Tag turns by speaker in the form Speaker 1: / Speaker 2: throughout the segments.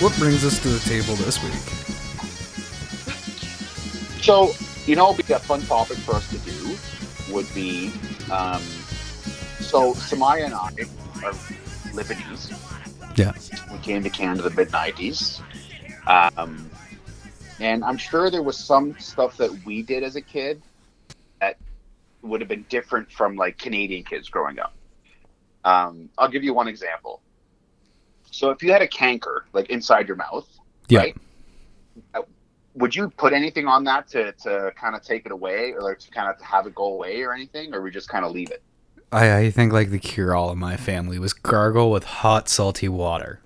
Speaker 1: what brings us to the table this week?
Speaker 2: So, you know, be a fun topic for us to do would be um, so Samaya and I are Lebanese.
Speaker 1: Yeah.
Speaker 2: We came to Canada the mid 90s. Um, and I'm sure there was some stuff that we did as a kid that would have been different from like Canadian kids growing up. Um, I'll give you one example. So if you had a canker like inside your mouth,
Speaker 1: Yeah.
Speaker 2: right? uh, Would you put anything on that to, to kind of take it away or like to kind of have it go away or anything, or we just kind of leave it?
Speaker 1: I, I think like the cure all in my family was gargle with hot salty water.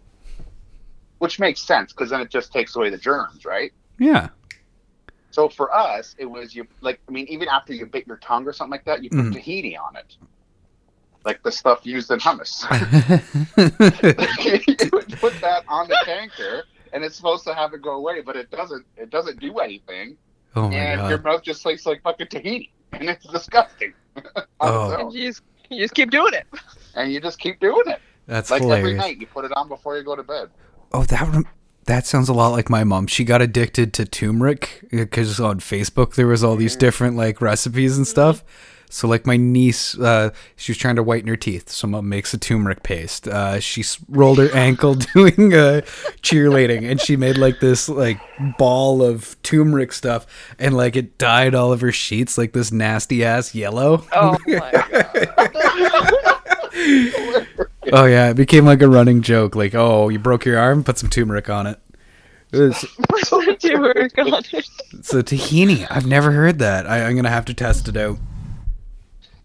Speaker 2: Which makes sense because then it just takes away the germs, right?
Speaker 1: Yeah.
Speaker 2: So for us, it was you like I mean, even after you bit your tongue or something like that, you put
Speaker 1: Mhm.
Speaker 2: tahini on it, like the stuff used in hummus. you would put that on the canker, and it's supposed to have it go away, but it doesn't. It doesn't do anything,
Speaker 1: oh my
Speaker 2: and your mouth just tastes like fucking tahini, and it's disgusting.
Speaker 1: Oh.
Speaker 2: its
Speaker 3: And you just, you just keep doing it.
Speaker 2: And you just keep doing it,
Speaker 1: That's
Speaker 2: like every night. You put it on before you go to bed.
Speaker 1: Oh, that rem- that sounds a lot like my mom. She got addicted to turmeric because on Facebook there was all these mm. different like recipes and stuff. Mm-hmm. So like my niece, uh, she was trying to whiten her teeth. Someone makes a turmeric paste. Uh, she s- rolled her ankle doing uh, cheerleading, and she made like this like ball of turmeric stuff, and like it dyed all of her sheets like this nasty ass yellow.
Speaker 3: Oh my god.
Speaker 1: Oh yeah, it became like a running joke. Like, oh, you broke your arm, put some turmeric on it. It was-
Speaker 3: you were gone.
Speaker 1: So tahini, I've never heard that. I, I'm gonna have to test it out.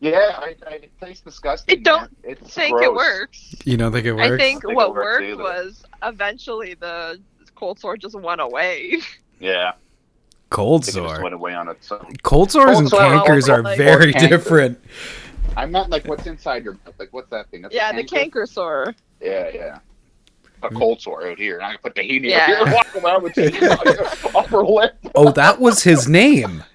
Speaker 2: Yeah, I, I, it tastes disgusting.
Speaker 3: I don't
Speaker 2: man. It's
Speaker 3: think it works.
Speaker 1: You don't think it works?
Speaker 3: I think
Speaker 2: I think
Speaker 3: what worked
Speaker 2: either.
Speaker 3: was eventually the cold sore just went away.
Speaker 2: Yeah,
Speaker 1: cold
Speaker 2: I think it just
Speaker 1: sore.
Speaker 2: went away on its own.
Speaker 1: Cold sores
Speaker 2: Cold
Speaker 1: and
Speaker 2: sore,
Speaker 1: cankers are
Speaker 3: like-
Speaker 1: very
Speaker 2: canker.
Speaker 1: different.
Speaker 2: I meant like what's inside your mouth. Like what's that thing? That's a
Speaker 3: yeah, the
Speaker 2: canker?
Speaker 3: canker sore.
Speaker 2: Yeah, yeah. A cold sore out here, and I can put tahini
Speaker 3: Yeah.
Speaker 2: out here and walk around with tahini upper lip.
Speaker 1: Oh, that was his name.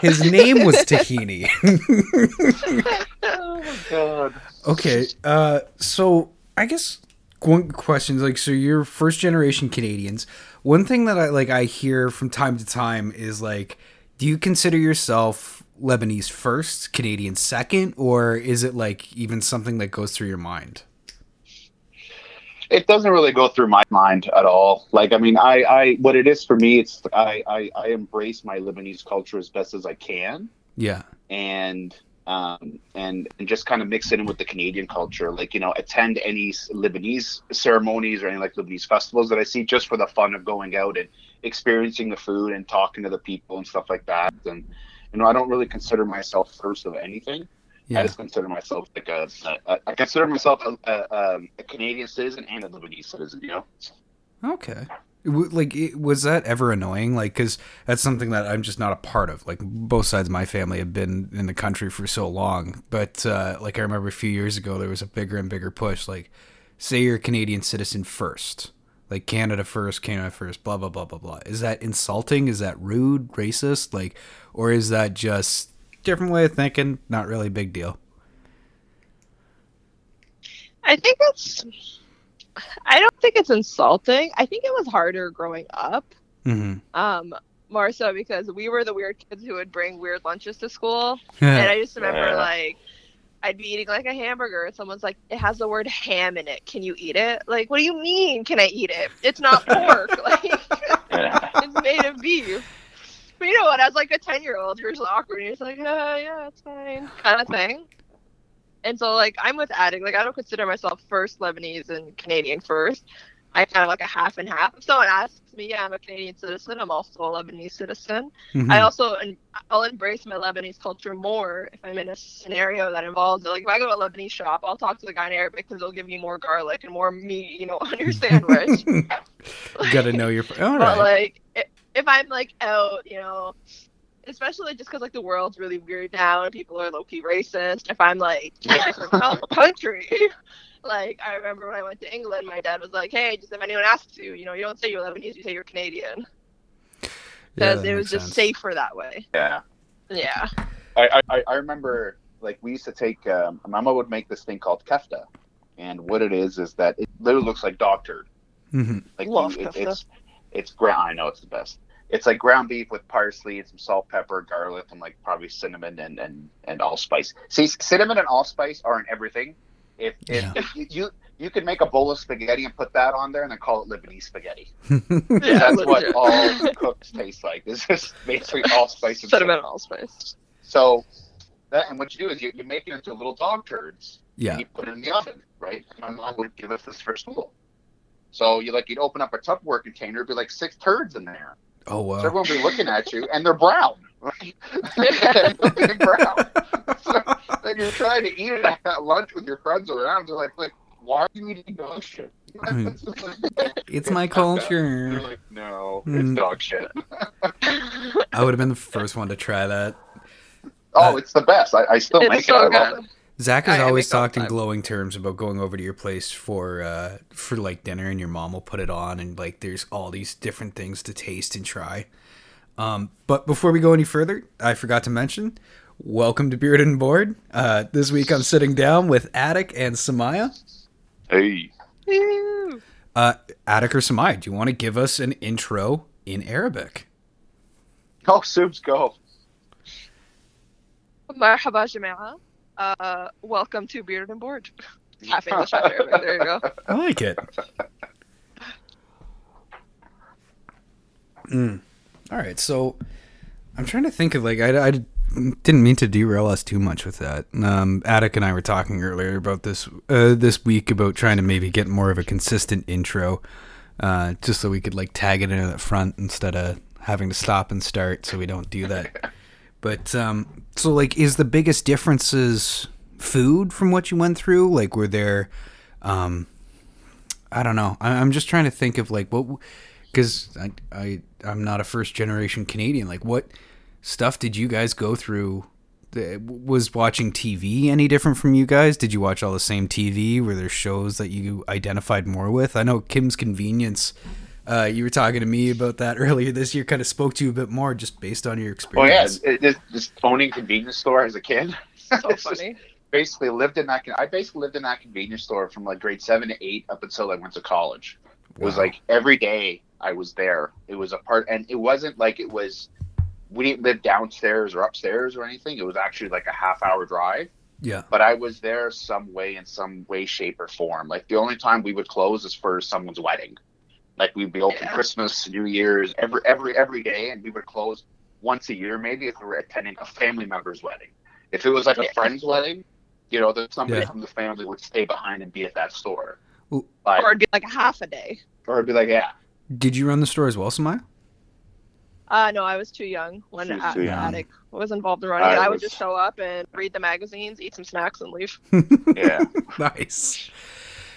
Speaker 1: His name was Tahini.
Speaker 2: Oh my god.
Speaker 1: okay, uh, so I guess one question is like, so you're first generation Canadians. One thing that I like, I hear from time to time is like, do you consider yourself Lebanese first, Canadian second, or is it like even something that goes through your mind?
Speaker 2: It doesn't really go through my mind at all. Like, I mean, I, I, what it is for me, it's I, I, I embrace my Lebanese culture as best as I can,
Speaker 1: Yeah.
Speaker 2: and um, and and just kind of mix it in with the Canadian culture. Like, you know, attend any Lebanese ceremonies or any like Lebanese festivals that I see, just for the fun of going out and experiencing the food and talking to the people and stuff like that. And you know, I don't really consider myself first of anything. I just consider myself like a, a, a I consider myself a, a, um, a Canadian citizen and a Lebanese citizen. You know,
Speaker 1: Okay. Like, was that ever annoying? Like, because that's something that I'm just not a part of. Like, both sides of my family have been in the country for so long. But, uh, like, I remember a few years ago, there was a bigger and bigger push. Like, say you're a Canadian citizen first. Like, Canada first, Canada first, blah, blah, blah, blah, blah. Is that insulting? Is that rude, racist? Like, or is that just different way of thinking? Not really a big deal.
Speaker 3: I think it's. I don't think it's insulting. I think it was harder growing up.
Speaker 1: hmm
Speaker 3: Um, more so because we were the weird kids who would bring weird lunches to school, and I just remember
Speaker 2: Yeah.
Speaker 3: like. I'd be eating like a hamburger, and someone's like, "It has the word ham in it. Can you eat it?" Like, what do you mean? Can I eat it? It's not pork. like,
Speaker 2: yeah.
Speaker 3: it's made of beef. But you know what? As like a ten year old, just awkward. And you're just like, uh, yeah, it's fine, kind of thing. And so like I'm with Attic. Like I don't consider myself first Lebanese and Canadian first. I kind of like a half and half. If someone asks me, yeah, I'm a Canadian citizen. I'm also a Lebanese citizen.
Speaker 1: Mhm.
Speaker 3: I also and I'll embrace my Lebanese culture more if I'm in a scenario that involves it. Like if I go to a Lebanese shop, I'll talk to the guy in Arabic because they'll give you more garlic and more meat, you know, on your sandwich.
Speaker 1: you gotta know your. All
Speaker 3: But
Speaker 1: right.
Speaker 3: like, i- if I'm like out, you know, especially just because like the world's really weird now and people are low key racist. If I'm like in a country, like I remember when I went to England, my dad was like, "Hey, just if anyone asks you, you know, you don't say you're Lebanese, you say you're Canadian." Because
Speaker 1: that
Speaker 3: it was just
Speaker 1: sense.
Speaker 3: safer that way.
Speaker 2: yeah.
Speaker 3: Yeah.
Speaker 2: I, I, I remember like we used to take um, Mama would make this thing called kefta, and what it is is that it literally looks like dog turd,
Speaker 1: hmm
Speaker 2: Like
Speaker 3: Love
Speaker 2: you, it, it's it's ground. I know it's the best. It's like ground beef with parsley and some salt, pepper, garlic, and like probably cinnamon and and and allspice. See, cinnamon and allspice are in everything. If if,
Speaker 1: Yeah.
Speaker 2: if you, you you could make a bowl of spaghetti and put that on there and then call it Lebanese spaghetti.
Speaker 3: Yeah,
Speaker 2: That's what
Speaker 3: legit.
Speaker 2: all cooks taste like. This is basically allspice and
Speaker 3: cinnamon
Speaker 2: cinnamon.
Speaker 3: and allspice.
Speaker 2: So that and what you do is you, you make it into little dog turds.
Speaker 1: yeah.
Speaker 2: and you put it in the oven, right? My mom would give us this for school. So you like you'd open up a Tupperware container, it'd be like six turds in there.
Speaker 1: Oh wow!
Speaker 2: So
Speaker 1: wow.
Speaker 2: everyone would be looking at you, and they're brown, right? they're brown. So then you're trying to eat it at lunch with your friends around. They're like, like, why are you eating dog shit? It's just like,
Speaker 1: It's my culture.
Speaker 2: You're like, no,
Speaker 1: Mm.
Speaker 2: it's dog shit.
Speaker 1: I would have been the first one to try that.
Speaker 2: Oh,
Speaker 1: Uh,
Speaker 2: it's the best. I, I still
Speaker 3: it's
Speaker 2: make
Speaker 3: so
Speaker 2: it. I love
Speaker 3: good.
Speaker 2: it.
Speaker 1: Zach has
Speaker 3: I- I
Speaker 1: always
Speaker 3: make all the
Speaker 1: talked in
Speaker 3: time.
Speaker 1: glowing terms about going over to your place for uh for like dinner and your mom will put it on and like there's all these different things to taste and try. Um but before we go any further, I forgot to mention welcome to Beard and Board. Uh this week I'm sitting down with Attic and Samaya.
Speaker 2: Hey.
Speaker 3: Ew.
Speaker 1: Uh Attic or Samaya, do you want to give us an intro in Arabic?
Speaker 2: Oh, Subs, go.
Speaker 3: مرحبا جماعة. uh, welcome to Bearded and Bored. Half English, half Arabic. There you go.
Speaker 1: I like it. Mm. All right, so I'm trying to think of like I, I didn't mean to derail us too much with that. Um, Attic and I were talking earlier about this uh, this week about trying to maybe get more of a consistent intro, uh, just so we could like tag it in at the front instead of having to stop and start, so we don't do that. But um, so like, is the biggest differences food from what you went through? Like, were there, um, I don't know. I, I'm just trying to think of like what, because I I I'm not a first generation Canadian. Like, what stuff did you guys go through? Was watching TV any different from you guys? Did you watch all the same TV? Were there shows that you identified more with? I know Kim's Convenience. Uh, you were talking to me about that earlier this year. Kind of spoke to you a bit more just based on your experience.
Speaker 2: Oh yeah, it, it, just owning convenience store as a kid.
Speaker 3: So funny.
Speaker 2: basically lived in that. I basically lived in that convenience store from like grade seven to eight up until I went to college. It was like every day I was there. It was a part, and it wasn't like it was. We didn't live downstairs or upstairs or anything. It was actually like a half hour drive.
Speaker 1: yeah,
Speaker 2: But I was there some way, in some way, shape, or form. Like the only time we would close is for someone's wedding. Like we'd be open
Speaker 3: Yeah.
Speaker 2: Christmas, New Year's, every every every day, and we would close once a year, maybe if we were attending a family member's wedding. If it was like a friend's wedding, you know, that somebody
Speaker 1: Yeah.
Speaker 2: from the family would stay behind and be at that store.
Speaker 1: Ooh.
Speaker 2: But,
Speaker 3: Or it'd be like half a day.
Speaker 2: or it'd be like, yeah,
Speaker 1: Did you run the store as well, Samaya?
Speaker 3: Uh, no, I was too young when
Speaker 2: She was too
Speaker 1: young.
Speaker 3: attic was involved in running
Speaker 2: I
Speaker 3: it. I would
Speaker 2: was-
Speaker 3: just show up and read the magazines, eat some snacks, and leave.
Speaker 2: yeah.
Speaker 1: nice.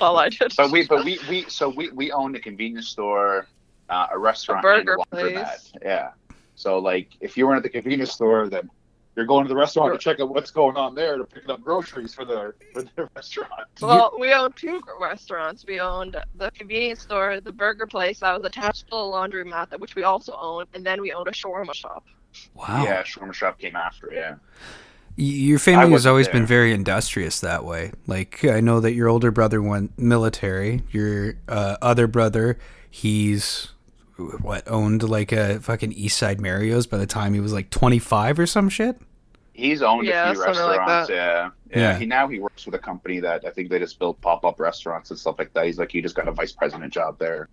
Speaker 3: All I did.
Speaker 2: but we, but we, we, so we, we owned a convenience store, uh, a restaurant,
Speaker 3: burger
Speaker 2: and a laundromat.
Speaker 3: place.
Speaker 2: Yeah. So like, if you were at the convenience store, then you're going to the restaurant to check out what's going on there to pick up groceries for the for the restaurant.
Speaker 3: Well, we owned two restaurants. We owned the convenience store, the burger place that was attached to a laundromat, that which we also owned, and then we owned a shawarma shop.
Speaker 1: Wow.
Speaker 2: Yeah, shawarma shop came after. Yeah.
Speaker 1: Y- Your family has
Speaker 2: wasn't
Speaker 1: always been very industrious that way. Like I know that your older brother went military. Your uh, other brother, he's what owned like a fucking East Side Mario's by the time he was like 25 or some shit.
Speaker 2: He's owned
Speaker 3: Yeah,
Speaker 2: a few
Speaker 3: something like
Speaker 2: restaurants. yeah. yeah.
Speaker 1: Yeah.
Speaker 2: He now he works with a company that I think they just build pop up restaurants and stuff like that. He's like he just got a vice president job there.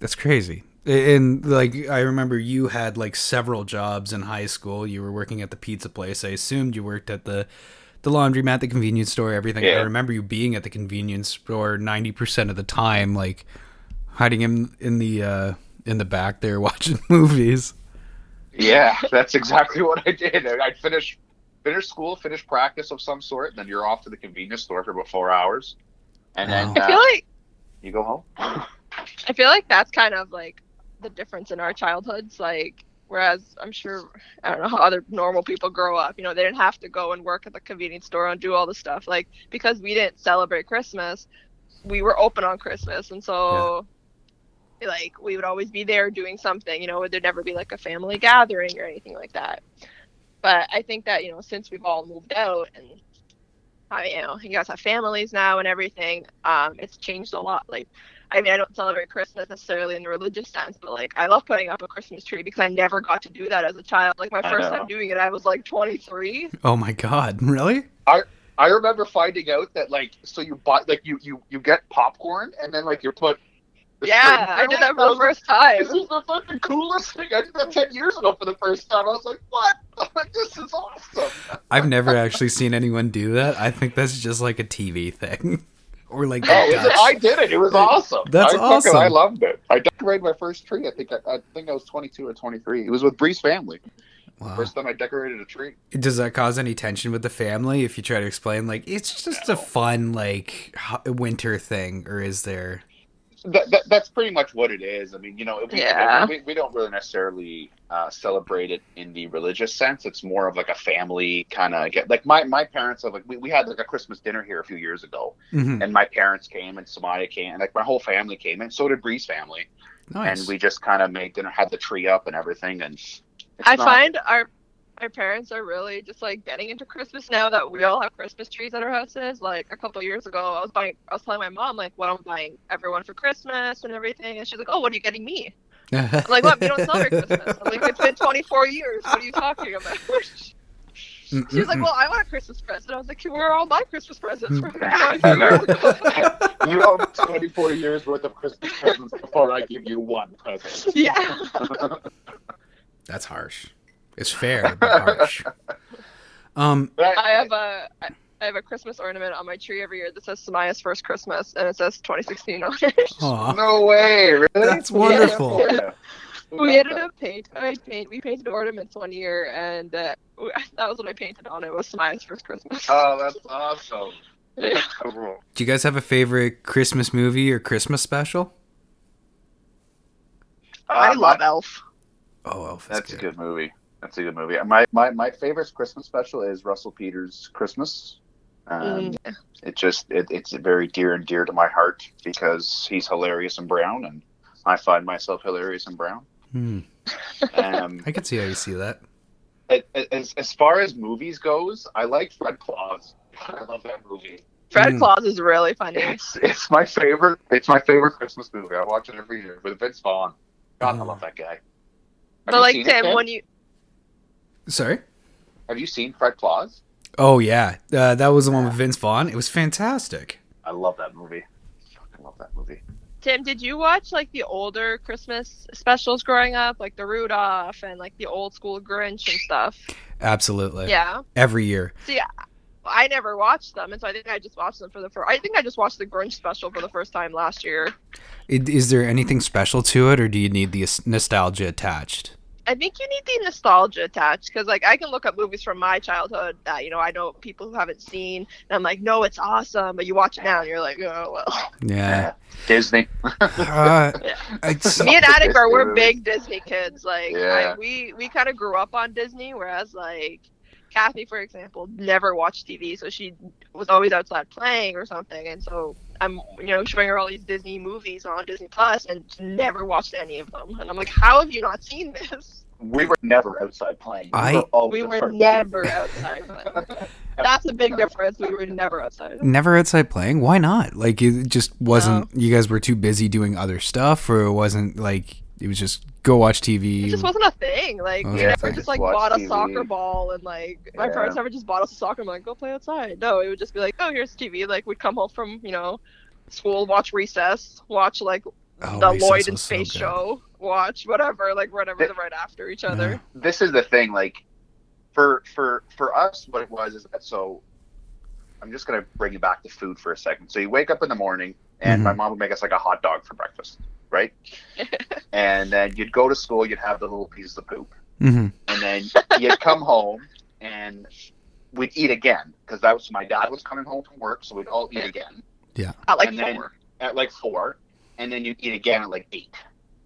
Speaker 1: That's crazy. And like I remember you had like several jobs in high school. You were working at the pizza place. I assumed you worked at the the laundromat, the convenience store, everything. I remember you being at the convenience store 90% of the time like hiding in in the uh in the back there watching movies.
Speaker 2: Yeah, that's exactly what I did. I'd finish finish school, finish practice of some sort, and then you're off to the convenience store for about four hours, and then
Speaker 1: Wow.
Speaker 3: I
Speaker 2: uh,
Speaker 3: feel like
Speaker 2: you go home.
Speaker 3: I feel like that's kind of like the difference in our childhoods. Like, whereas I'm sure I don't know how other normal people grow up. You know, they didn't have to go and work at the convenience store and do all the stuff. Like, because we didn't celebrate Christmas, we were open on Christmas, and so. Like we would always be there doing something, you know. There'd never be like a family gathering or anything like that. But I think that you know, since we've all moved out and I, you know, you guys have families now and everything, um, it's changed a lot. Like I mean, I don't celebrate Christmas necessarily in the religious sense, but like I love putting up a Christmas tree because I never got to do that as a child. Like my
Speaker 2: I
Speaker 3: first
Speaker 2: know.
Speaker 3: time doing it, I was like 23.
Speaker 1: Oh my god, really?
Speaker 2: I I remember finding out that like so you buy like you you you get popcorn and then like you put
Speaker 3: Yeah, I did that for the first time.
Speaker 2: This is the fucking coolest thing. I did that ten years ago for the first time. I was like, what? Like, this is awesome.
Speaker 1: I've never actually seen anyone do that. I think that's just like a TV thing. or like?
Speaker 2: I did it. It was awesome.
Speaker 1: That's
Speaker 2: I fucking-
Speaker 1: awesome.
Speaker 2: I loved it. I decorated my first tree. I think I, I think I was 22 or 23. It was with Bree's family.
Speaker 1: Wow.
Speaker 2: First time I decorated a tree.
Speaker 1: Does that cause any tension with the family if you try to explain like it's just a fun like winter thing or is there
Speaker 2: That, that, that's pretty much what it is. I mean, you know, we,
Speaker 3: Yeah.
Speaker 2: we, we don't really necessarily uh, celebrate it in the religious sense. It's more of like a family kind of get like my, my parents have like we, we had like a Christmas dinner here a few years ago,
Speaker 1: Mhm.
Speaker 2: and my parents came and Samaya came and like my whole family came and so did Bree's family,
Speaker 1: nice.
Speaker 2: and we just kind of made dinner, had the tree up and everything, and
Speaker 3: I
Speaker 2: not-
Speaker 3: find our our parents are really just like getting into Christmas now that we all have Christmas trees at our houses. Like a couple of years ago, I was buying, I was telling my mom like what I'm buying everyone for Christmas and everything, and she's like, "Oh, what are you getting me?" I'm like, "What? You don't celebrate Christmas." I'm like, "It's been 24 years. What are you talking about?" She was like, "Well, I want a Christmas present." I was like, "Where are all my Christmas presents from?" Mm. 24
Speaker 2: you owe me 24 years worth of Christmas presents before I give you one present.
Speaker 3: yeah.
Speaker 1: That's harsh. It's fair, but harsh. Um,
Speaker 3: I have a I I have a Christmas ornament on my tree every year that says Samaya's first Christmas, and it says 2016 on it.
Speaker 1: aw.
Speaker 2: No way, really?
Speaker 1: That's wonderful.
Speaker 2: Yeah.
Speaker 3: we ended up paint. I paint. We painted ornaments one year, and uh, that was what I painted on. It was Samaya's first Christmas.
Speaker 2: Oh, that's awesome.
Speaker 3: Yeah.
Speaker 1: Do you guys have a favorite Christmas movie or Christmas special?
Speaker 3: I
Speaker 2: Uh,
Speaker 3: love Elf.
Speaker 1: Oh, Elf is
Speaker 2: That's a good movie. That's a good movie. My my my favorite Christmas special is Russell Peters' Christmas. Um,
Speaker 3: Mm.
Speaker 2: It just it, it's very dear and dear to my heart because he's hilarious and brown, and I find myself hilarious and brown.
Speaker 1: Hmm.
Speaker 2: Um,
Speaker 1: I can see how you see that.
Speaker 2: a- a- as as far as movies goes, I like Fred Claus. I love that movie.
Speaker 3: Fred
Speaker 1: Mm.
Speaker 3: Claus is really funny.
Speaker 2: It's it's my favorite. It's my favorite Christmas movie. I watch it every year with Vince Vaughn. God, I
Speaker 1: Oh.
Speaker 2: love that guy. Have
Speaker 3: But like Tim, when you
Speaker 1: Sorry.
Speaker 2: Have you seen Fred Claus?
Speaker 1: Oh yeah, uh, that was the one with Vince Vaughn. It was fantastic.
Speaker 2: I love that movie. I love that movie.
Speaker 3: Tim, did you watch like the older Christmas specials growing up, like the Rudolph and like the old school Grinch and stuff?
Speaker 1: Absolutely.
Speaker 3: Yeah.
Speaker 1: Every year.
Speaker 3: See I never watched them, and so I think I just watched them for the first. I think I just watched the Grinch special for the first time last year.
Speaker 1: Is there anything special to it, or do you need the nostalgia attached?
Speaker 3: I think you need the nostalgia attached because, like, I can look up movies from my childhood that you know I know people who haven't seen, and I'm like, no, it's awesome, but you watch it now and you're like, oh well.
Speaker 1: Yeah.
Speaker 2: Disney.
Speaker 1: Uh, it's,
Speaker 3: Me and
Speaker 2: the
Speaker 3: Attic are we're big Disney kids. Like,
Speaker 2: Yeah.
Speaker 3: I, we we kind of grew up on Disney, whereas like Kathy, for example, never watched TV, so she was always outside playing or something, and so I'm you know showing her all these Disney movies on Disney Plus and never watched any of them, and I'm like, how have you not seen this?
Speaker 2: We were never outside playing.
Speaker 1: I-
Speaker 2: were
Speaker 3: We were never outside. playing. That's a big difference. We were never outside.
Speaker 1: never outside playing. Why not? Like it just wasn't. You guys were too busy doing other stuff, or it wasn't like it was just go watch TV.
Speaker 3: It just wasn't a thing. Like
Speaker 1: Oh,
Speaker 3: we
Speaker 1: yeah,
Speaker 3: never
Speaker 1: just
Speaker 3: just like
Speaker 2: watch
Speaker 3: bought a
Speaker 2: TV.
Speaker 3: soccer ball and like my
Speaker 2: Yeah.
Speaker 3: parents never just bought us a soccer ball and like, go play outside. No, it would just be like, oh, here's TV. Like we'd come home from you know school, watch Recess, watch like
Speaker 1: Oh,
Speaker 3: the
Speaker 1: Recess
Speaker 3: Lloyd and
Speaker 1: was so
Speaker 3: Space. Show, watch whatever, like whatever
Speaker 2: the,
Speaker 3: right after each other.
Speaker 2: This is the thing. Like, for for for us, what it was is that so. I'm just gonna bring you back to food for a second. So you wake up in the morning, and my
Speaker 1: Mhm.
Speaker 2: mom would make us like a hot dog for breakfast, right? and then you'd go to school, you'd have the little pieces of poop,
Speaker 1: mm-hmm.
Speaker 2: and then you'd come home and we'd eat again because that was my dad was coming home from work, so we'd all eat again Yeah,
Speaker 3: At like
Speaker 2: And then-
Speaker 3: four.
Speaker 2: at like four, and then you'd eat again at like eight.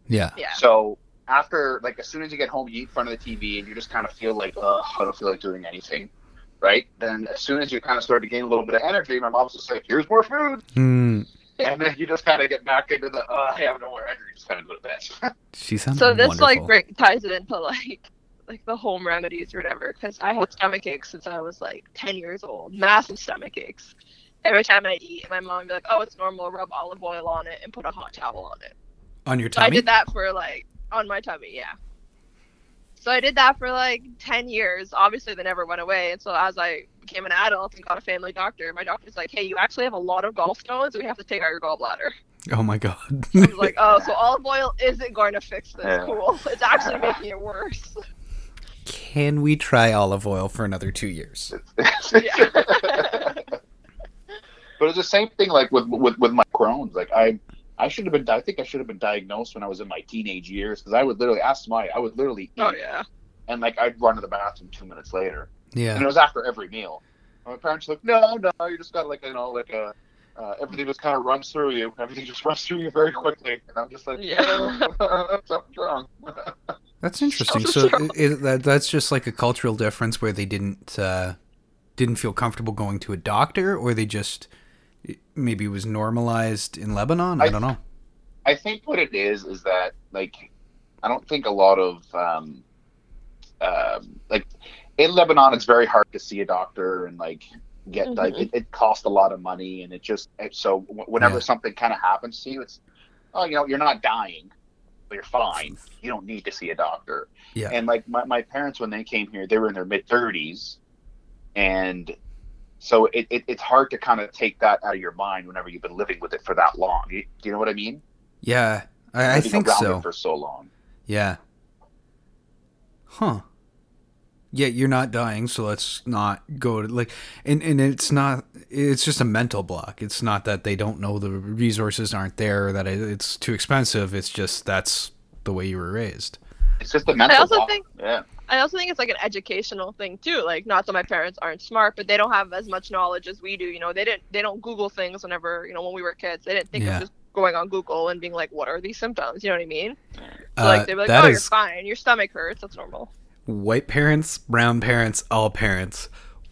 Speaker 1: Yeah.
Speaker 3: Yeah.
Speaker 2: So after, like, as soon as you get home, you eat in front of the TV, and you just kind of feel like, oh, I don't feel like doing anything, right? Then as soon as you kind of start to gain a little bit of energy, my mom's just like, here's more food,
Speaker 1: Mm,
Speaker 2: and then you just kind of get back into the, oh, I have no more energy, just kind of go to bed.
Speaker 1: she sounds
Speaker 3: So this
Speaker 1: wonderful.
Speaker 3: like bring, ties it into like like the home remedies or whatever because I had stomach aches since I was like 10 years old, massive stomach aches. every time I eat, my mom would be like, "Oh, it's normal. Rub olive oil on it and put a hot towel on it."
Speaker 1: On your
Speaker 3: So I did that for like on my tummy, yeah. So I did that for like ten years. Obviously, they never went away. And so as I became an adult and got a family doctor, my doctor's like, "Hey, you actually have a lot of gallstones. We have to take out your gallbladder."
Speaker 1: Oh my god.
Speaker 3: I was like, "Oh, so olive oil isn't going to fix this.
Speaker 2: Yeah.
Speaker 3: Cool. It's actually making it worse."
Speaker 1: Can we try olive oil for another two years?
Speaker 3: Yeah.
Speaker 2: but it's the same thing like with with with my Crohn's. Like I I should have been I think I should have been diagnosed when I was in my teenage years because I would literally ask my I would literally eat
Speaker 3: oh yeah.
Speaker 2: and like I'd run to the bathroom two minutes later
Speaker 1: Yeah.
Speaker 2: and it was after every meal. And my parents were like, no, no, you just got like you know like a. Uh, everything just kind of runs through you. Everything just runs through you very quickly, and I'm just like,
Speaker 3: Yeah.
Speaker 2: something's wrong.
Speaker 1: That's interesting. So
Speaker 3: sure.
Speaker 1: i i- that that's just like a cultural difference where they didn't uh, didn't feel comfortable going to a doctor, or they just maybe it was normalized in Lebanon. I,
Speaker 2: I-
Speaker 1: don't know.
Speaker 2: I think what it is is that like I don't think a lot of um, um, like in Lebanon it's very hard to see a doctor and like get like
Speaker 3: Mhm.
Speaker 2: it, it costs a lot of money and it just it, so whenever
Speaker 1: Yeah.
Speaker 2: something kind of happens to you it's oh you know you're not dying but you're fine you don't need to see a doctor
Speaker 1: Yeah.
Speaker 2: and like my, my parents when they came here they were in their mid 30s and so it, it, it's hard to kind of take that out of your mind whenever you've been living with it for that long you, do you know what I mean
Speaker 1: Yeah, I, I think so.
Speaker 2: for so long.
Speaker 1: Yeah. Huh. Yeah, you're not dying, so let's not go to like and and it's not it's just a mental block. It's not that they don't know the resources aren't there or that it, it's too expensive. It's just that's the way you were raised.
Speaker 2: It's just a mental
Speaker 3: also
Speaker 2: block.
Speaker 3: think-
Speaker 2: yeah,
Speaker 3: I also think it's like an educational thing too. Like, not that my parents aren't smart, but they don't have as much knowledge as we do. You know, they didn't they don't Google things whenever you know when we were kids. They didn't think
Speaker 1: Yeah.
Speaker 3: of just going on Google and being like, "What are these symptoms?" You know what I mean? So,
Speaker 1: Uh,
Speaker 3: like they'd be like,
Speaker 1: that
Speaker 3: "Oh, you're fine. Your stomach hurts. That's normal."
Speaker 1: White parents, brown parents, all parents.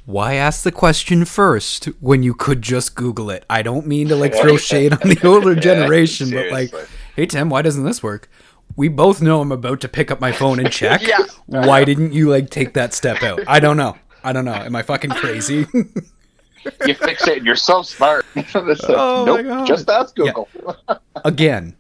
Speaker 1: Why ask the question first when you could just Google it? I don't mean to like throw shade on the older
Speaker 2: Yeah,
Speaker 1: generation, but like, hey Tim, why doesn't this work? We both know I'm about to pick up my phone and check.
Speaker 3: Yeah.
Speaker 1: Why didn't you like take that step out? I don't know. I don't know. Am I fucking crazy?
Speaker 2: you fix it, and you're so smart. It's like,
Speaker 1: Oh my God.
Speaker 2: just ask
Speaker 1: Yeah.
Speaker 2: Google.
Speaker 1: Again,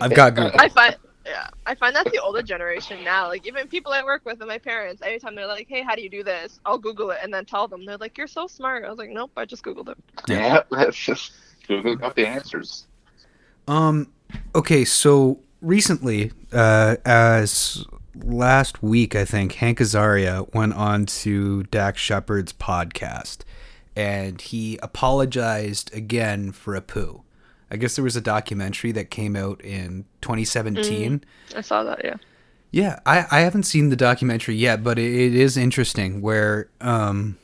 Speaker 1: I've got Google.
Speaker 3: I find yeah, I find that's the older generation now. Like even people I work with and my parents, anytime they're like, "Hey, how do you do this?" I'll Google it and then tell them. They're like, "You're so smart." I was like, "Nope, I just googled it."
Speaker 2: Yeah, that's just Google got the answers.
Speaker 1: Um. Okay. So recently, uh, as last week, I think Hank Azaria went on to Dax Shepard's podcast, and he apologized again for Apu. I guess there was a documentary that came out in 2017.
Speaker 3: I saw that. Yeah.
Speaker 1: Yeah, I, I haven't seen the documentary yet, but it, it is interesting where um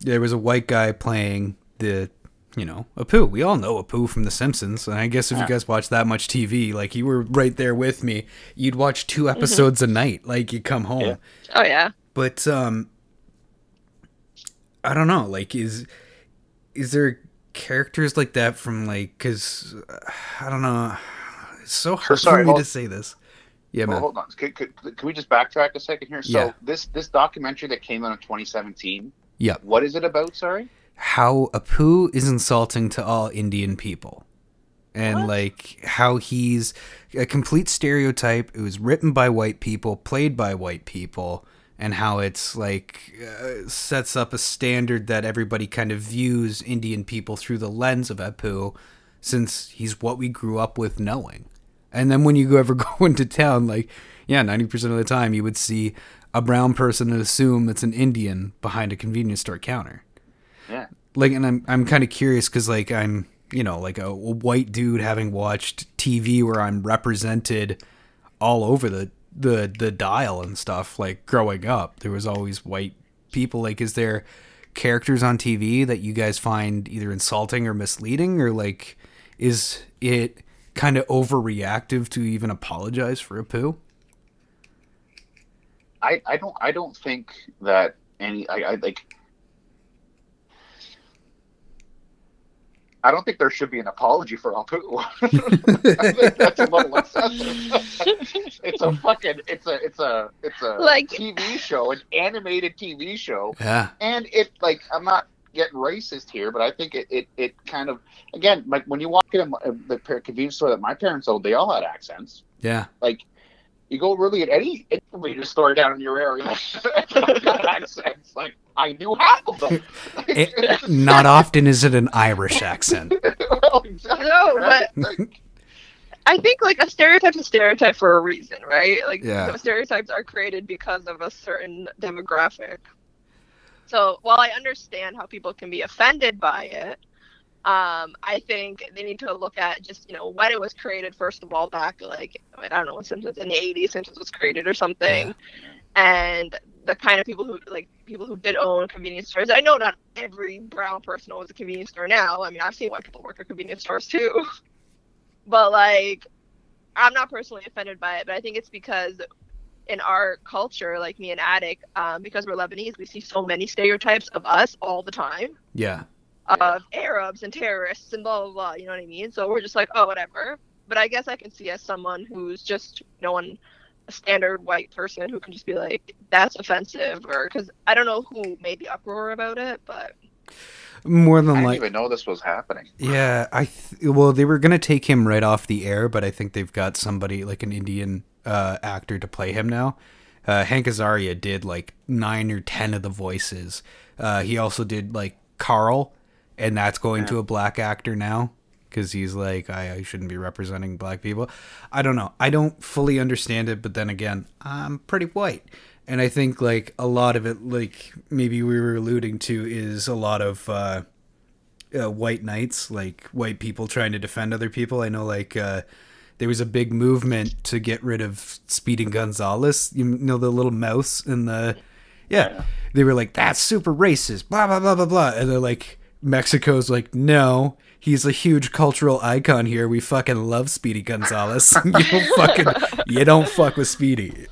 Speaker 1: there was a white guy playing the you know, Apu. We all know Apu from The Simpsons. And I guess if you guys watch that much TV, like you were right there with me, you'd watch two episodes a night. Like you come home.
Speaker 2: Yeah.
Speaker 3: Oh yeah.
Speaker 1: But um I don't know, like is is there characters like that from like cuz I don't know. It's so hard
Speaker 2: sorry,
Speaker 1: for me
Speaker 2: hold-
Speaker 1: to say this. Yeah,
Speaker 2: Well,
Speaker 1: man.
Speaker 2: hold on. Can, can, can we just backtrack a second here? So
Speaker 1: Yeah.
Speaker 2: this this documentary that came out in 2017.
Speaker 1: Yeah.
Speaker 2: What is it about? Sorry.
Speaker 1: How Apu is insulting to all Indian people. And
Speaker 3: What?
Speaker 1: like how he's a complete stereotype. It was written by white people, played by white people, and how it's like uh, sets up a standard that everybody kind of views Indian people through the lens of Apu, since he's what we grew up with knowing. And then when you go ever go into town, like yeah, ninety percent of the time you would see a brown person and assume it's an Indian behind a convenience store counter
Speaker 2: Yeah.
Speaker 1: like and i'm i'm kind of curious because like i'm you know like a, white dude having watched tv where i'm represented all over the the the dial and stuff like growing up there was always white people. Like is there characters on tv that you guys find either insulting or misleading? Or like is it kind of overreactive to even apologize for Apu?
Speaker 2: I, I don't I don't think that any I, I like I don't think there should be an apology for Apu. I think that's a little excessive. it's a fucking it's a it's a it's a
Speaker 3: Like-
Speaker 2: TV show, an animated TV show,
Speaker 1: yeah
Speaker 2: and it like I'm not getting racist here, but I think it, it, it kind of again like when you walk in a, the convenience store that my parents owned, they all had accents.
Speaker 1: Yeah.
Speaker 2: Like you go really at any any convenience store down in your area, accents. Like I knew half of them.
Speaker 1: It- not often is it an Irish accent.
Speaker 2: Well, exactly,
Speaker 3: No, but-
Speaker 2: Like,
Speaker 3: I think like a stereotype's a stereotype for a reason, right? Like
Speaker 1: Yeah.
Speaker 3: those stereotypes are created because of a certain demographic. So while I understand how people can be offended by it, um, I think they need to look at just you know when it was created first of all back like I don't know since Simpsons in the '80s Simpsons was created or something, and the kind of people who like people who did own convenience stores. I know not every brown person owns a convenience store now. I mean I've seen white people work at convenience stores too, but like I'm not personally offended by it, but I think it's because in our culture, like me and Attic, um, because we're Lebanese, we see so many stereotypes of us all the time
Speaker 1: Yeah.
Speaker 3: Of Arabs and terrorists and blah blah blah. You know what I mean? So we're just like, oh, whatever. But I guess I can see as someone who's just you know one a standard white person who can just be like, that's offensive, or because I don't know who made the uproar about it, but
Speaker 1: More than
Speaker 2: I
Speaker 1: than
Speaker 2: didn't
Speaker 1: like
Speaker 2: even know this was happening.
Speaker 1: Yeah, I th- well, they were gonna take him right off the air, but I think they've got somebody like an Indian uh, actor to play him now. Uh, Hank Azaria did like nine or ten of the voices. Uh, he also did like Carl, and that's going to a black actor now because he's like, I, I shouldn't be representing black people. I don't know. I don't fully understand it, but then again, I'm pretty white. And I think like a lot of it, like maybe we were alluding to, is a lot of uh, uh, white knights, like white people trying to defend other people. I know, like uh, there was a big movement to get rid of Speedy Gonzales. You know the little mouse in the yeah. They were like, "That's super racist." Blah blah blah blah blah. And they're like, Mexico's like, "No, he's a huge cultural icon here. We fucking love Speedy Gonzales. you don't fucking you don't fuck with Speedy."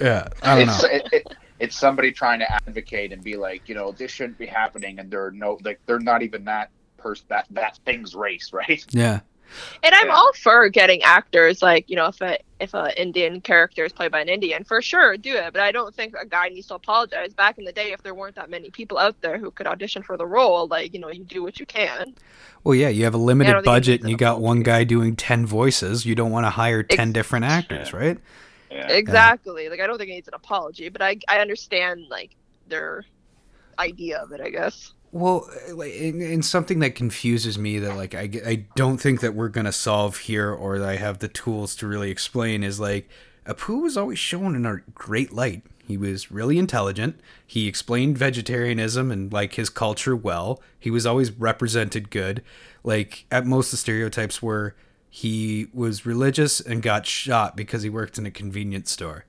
Speaker 1: Yeah, I don't
Speaker 2: it's,
Speaker 1: know.
Speaker 2: It, it, it's somebody trying to advocate and be like, you know, this shouldn't be happening, and they're no, like, they're not even that person, that that thing's race, right?
Speaker 1: Yeah,
Speaker 3: And I'm
Speaker 2: Yeah.
Speaker 3: all for getting actors like you know if a if a Indian character is played by an Indian for sure do it, but I don't think a guy needs to apologize. Back in the day, if there weren't that many people out there who could audition for the role, like you know you do what you can.
Speaker 1: Well, yeah, you have a limited
Speaker 3: don't think it
Speaker 1: budget and you got one guy doing 10 voices. You don't want to hire 10
Speaker 3: Ex-
Speaker 1: different actors,
Speaker 2: Yeah.
Speaker 1: right?
Speaker 2: Yeah.
Speaker 3: Exactly. Like I don't think it needs an apology, but I I understand like their idea of it. I guess.
Speaker 1: Well, and something that confuses me that like I, I don't think that we're gonna solve here, or that I have the tools to really explain, is like Apu was always shown in a great light. He was really intelligent. He explained vegetarianism and like his culture well. He was always represented good. Like at most, the stereotypes were he was religious and got shot because he worked in a convenience store.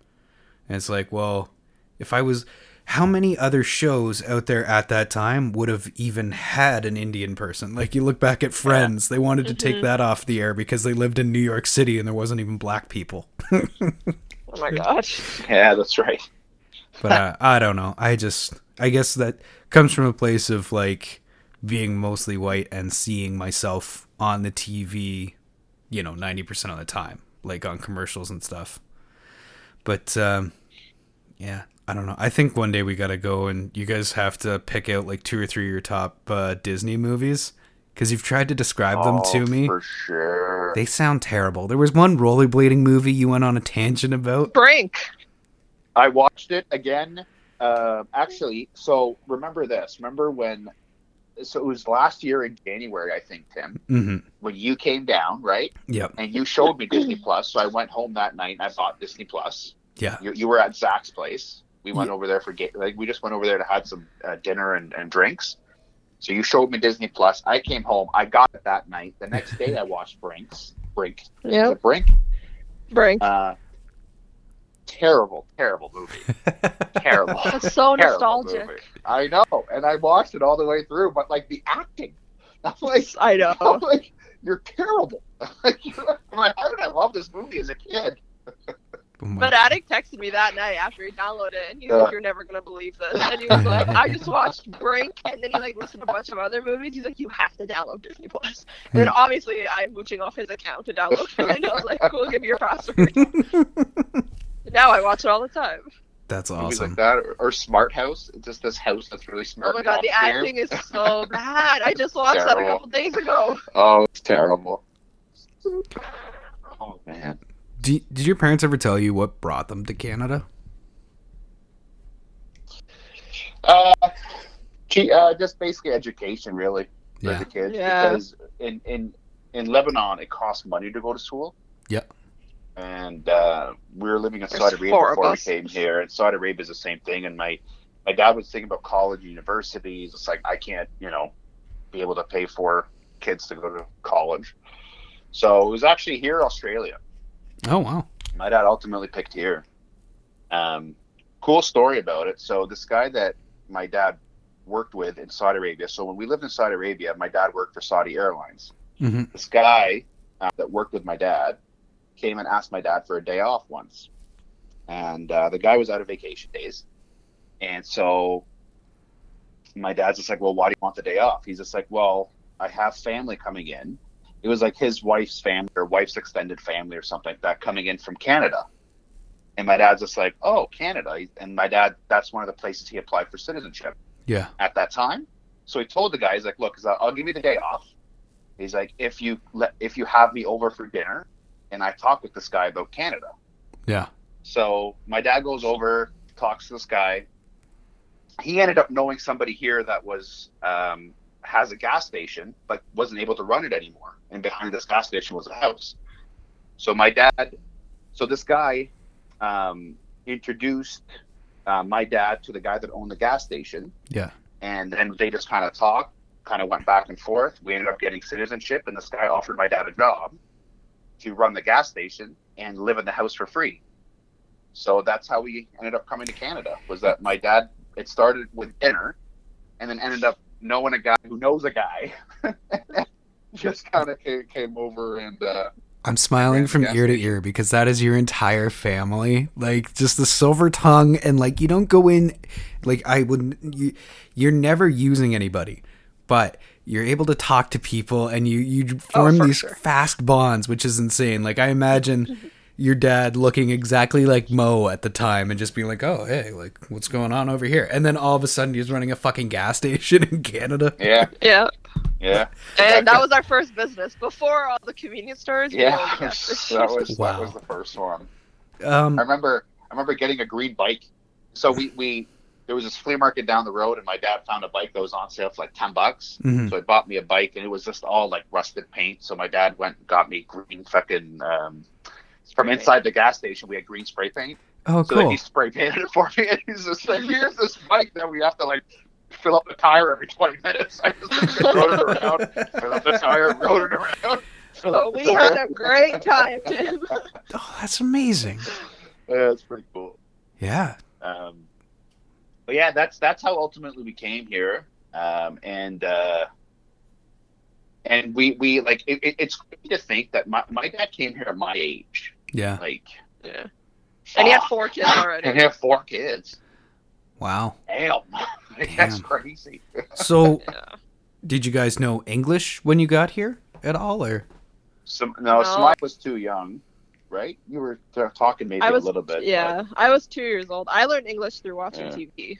Speaker 1: And it's like, well, if I was, how many other shows out there at that time would have even had an Indian person? Like you look back at Friends, they wanted to take that off the air because they lived in New York City and there wasn't even black people.
Speaker 3: Oh my gosh.
Speaker 2: Yeah, that's right.
Speaker 1: But uh, I don't know. I just, I guess that comes from a place of like being mostly white and seeing myself on the TV, you know, 90% of the time, like on commercials and stuff. But um, yeah, I don't know. I think one day we got to go and you guys have to pick out like two or three of your top uh, Disney movies because you've tried to describe them
Speaker 2: Oh,
Speaker 1: to me.
Speaker 2: for sure.
Speaker 1: They sound terrible. There was one rollerblading movie you went on a tangent about.
Speaker 3: Brink.
Speaker 2: I watched it again. Uh, actually, so remember this. Remember when? So it was last year in January, I think, Tim,
Speaker 1: Mm-hmm.
Speaker 2: when you came down, right?
Speaker 1: Yep.
Speaker 2: And you showed me Disney Plus. So I went home that night and I bought Disney Plus.
Speaker 1: Yeah.
Speaker 2: You, you were at Zach's place. We went
Speaker 1: Yeah.
Speaker 2: over there for ga- like we just went over there to have some uh, dinner and, and drinks. So you showed me Disney Plus. I came home. I got it that night. The next day, I watched Brinks. Brink. Is
Speaker 3: Yep.
Speaker 2: it Brink?
Speaker 3: Brink.
Speaker 2: Uh, terrible, terrible movie. terrible.
Speaker 3: That's so
Speaker 2: terrible
Speaker 3: nostalgic.
Speaker 2: movie. I know, and I watched it all the way through, but like the acting, I'm like,
Speaker 3: I know.
Speaker 2: I'm like, you're terrible. I'm like, how did I love this movie as a kid?
Speaker 1: Oh
Speaker 3: But Attic texted me that night after he downloaded it, and he was like, "You're never gonna believe this." And he was like, "I just watched Brink," and then he like listened to a bunch of other movies. He's like, "You have to download Disney Plus." And then obviously I'm mooching off his account to download it, and I was like, "Cool, give me your password." Now I watch it all the time.
Speaker 1: That's
Speaker 2: movies
Speaker 1: awesome.
Speaker 2: like that, or, or Smart House. Just this house that's really smart.
Speaker 3: Oh my god, the
Speaker 2: and upstairs.
Speaker 3: acting is so bad. I just watched that a couple days ago.
Speaker 2: Oh, it's terrible. Oh man.
Speaker 1: Do, did your parents ever tell you what brought them to Canada?
Speaker 2: Uh, gee, uh, just basically education, really, for
Speaker 1: Yeah.
Speaker 2: the kids.
Speaker 3: Yeah.
Speaker 2: Because in in in Lebanon, it costs money to go to school.
Speaker 1: Yep.
Speaker 2: And uh, we were living in
Speaker 3: There's
Speaker 2: Saudi Arabia before we came here, and Saudi Arabia is the same thing. And my my dad was thinking about college, universities. It's like I can't, you know, be able to pay for kids to go to college. So it was actually here, Australia.
Speaker 1: Oh wow.
Speaker 2: my dad ultimately picked here. Um, cool story about it. So this guy that my dad worked with in Saudi Arabia. So when we lived in Saudi Arabia, my dad worked for Saudi Airlines.
Speaker 1: hmm
Speaker 2: This guy uh, that worked with my dad came and asked my dad for a day off once, and uh, the guy was out of vacation days, and so my dad's just like, "Well, why do you want the day off?" He's just like, "Well, I have family coming in." It was like his wife's family or wife's extended family or something like that coming in from Canada. And my dad's just like, oh, Canada. And my dad, that's one of the places he applied for citizenship
Speaker 1: Yeah.
Speaker 2: at that time. So he told the guy, he's like, look, I'll give you the day off. He's like, if you let, if you have me over for dinner, and I talk with this guy about Canada.
Speaker 1: Yeah.
Speaker 2: So my dad goes over, talks to this guy. He ended up knowing somebody here that was um, has a gas station, but wasn't able to run it anymore. And behind this gas station was a house. So my dad, so this guy um, introduced uh, my dad to the guy that owned the gas station
Speaker 1: Yeah.
Speaker 2: and then they just kind of talked, kind of went back and forth. We ended up getting citizenship, and this guy offered my dad a job to run the gas station and live in the house for free. So that's how we ended up coming to Canada. Was that my dad? It started with dinner, and then ended up knowing a guy who knows a guy. just kind of came, came over and uh,
Speaker 1: I'm smiling from ear to ear because that is your entire family. Like just the silver tongue and like you don't go in like I wouldn't you you're never using anybody, but you're able to talk to people and you you form
Speaker 3: for
Speaker 1: these
Speaker 3: sure.
Speaker 1: fast bonds, which is insane. Like I imagine your dad looking exactly like Mo at the time and just being like, "Oh, hey, like what's going on over here?" And then all of a sudden he's running a fucking gas station in Canada.
Speaker 2: yeah,
Speaker 3: Yeah.
Speaker 2: yeah,
Speaker 3: And that was our first business. Before all the convenience stores,
Speaker 2: yeah.
Speaker 3: owned a gas station.
Speaker 2: that was that was the first one.
Speaker 1: Um
Speaker 2: I remember I remember getting a green bike. So we, we there was this flea market down the road and my dad found a bike that was on sale for like ten bucks.
Speaker 1: mhm.
Speaker 2: So he bought me a bike and it was just all like rusted paint. So my dad went and got me green fucking um from
Speaker 3: Spray
Speaker 2: inside the gas station we had green spray paint.
Speaker 1: Oh,
Speaker 2: So then
Speaker 1: cool.
Speaker 2: he spray painted it for me and he's just like, Here's this bike that we have to like fill up the tire every twenty minutes. I just rode it around, fill up the tire, rode it around. fill
Speaker 3: So we had a great time, Tim.
Speaker 1: Oh, that's amazing.
Speaker 2: Yeah, it's pretty cool.
Speaker 1: Yeah.
Speaker 2: Um, but yeah, that's that's how ultimately we came here, um, and uh, and we we like it, it, it's crazy to think that my, my dad came here at my age,
Speaker 1: Yeah.
Speaker 2: like,
Speaker 3: Yeah. And he had four kids already.
Speaker 2: and he had four kids.
Speaker 1: Wow.
Speaker 2: Damn, Like, that's crazy.
Speaker 1: So,
Speaker 3: Yeah.
Speaker 1: did you guys know English when you got here at all, or?
Speaker 2: Some no,
Speaker 3: No.
Speaker 2: Smite was too young, right? You were t- talking maybe
Speaker 3: was
Speaker 2: a little bit. but-
Speaker 3: Yeah, I was two years old. I learned English through watching
Speaker 2: Yeah.
Speaker 3: TV.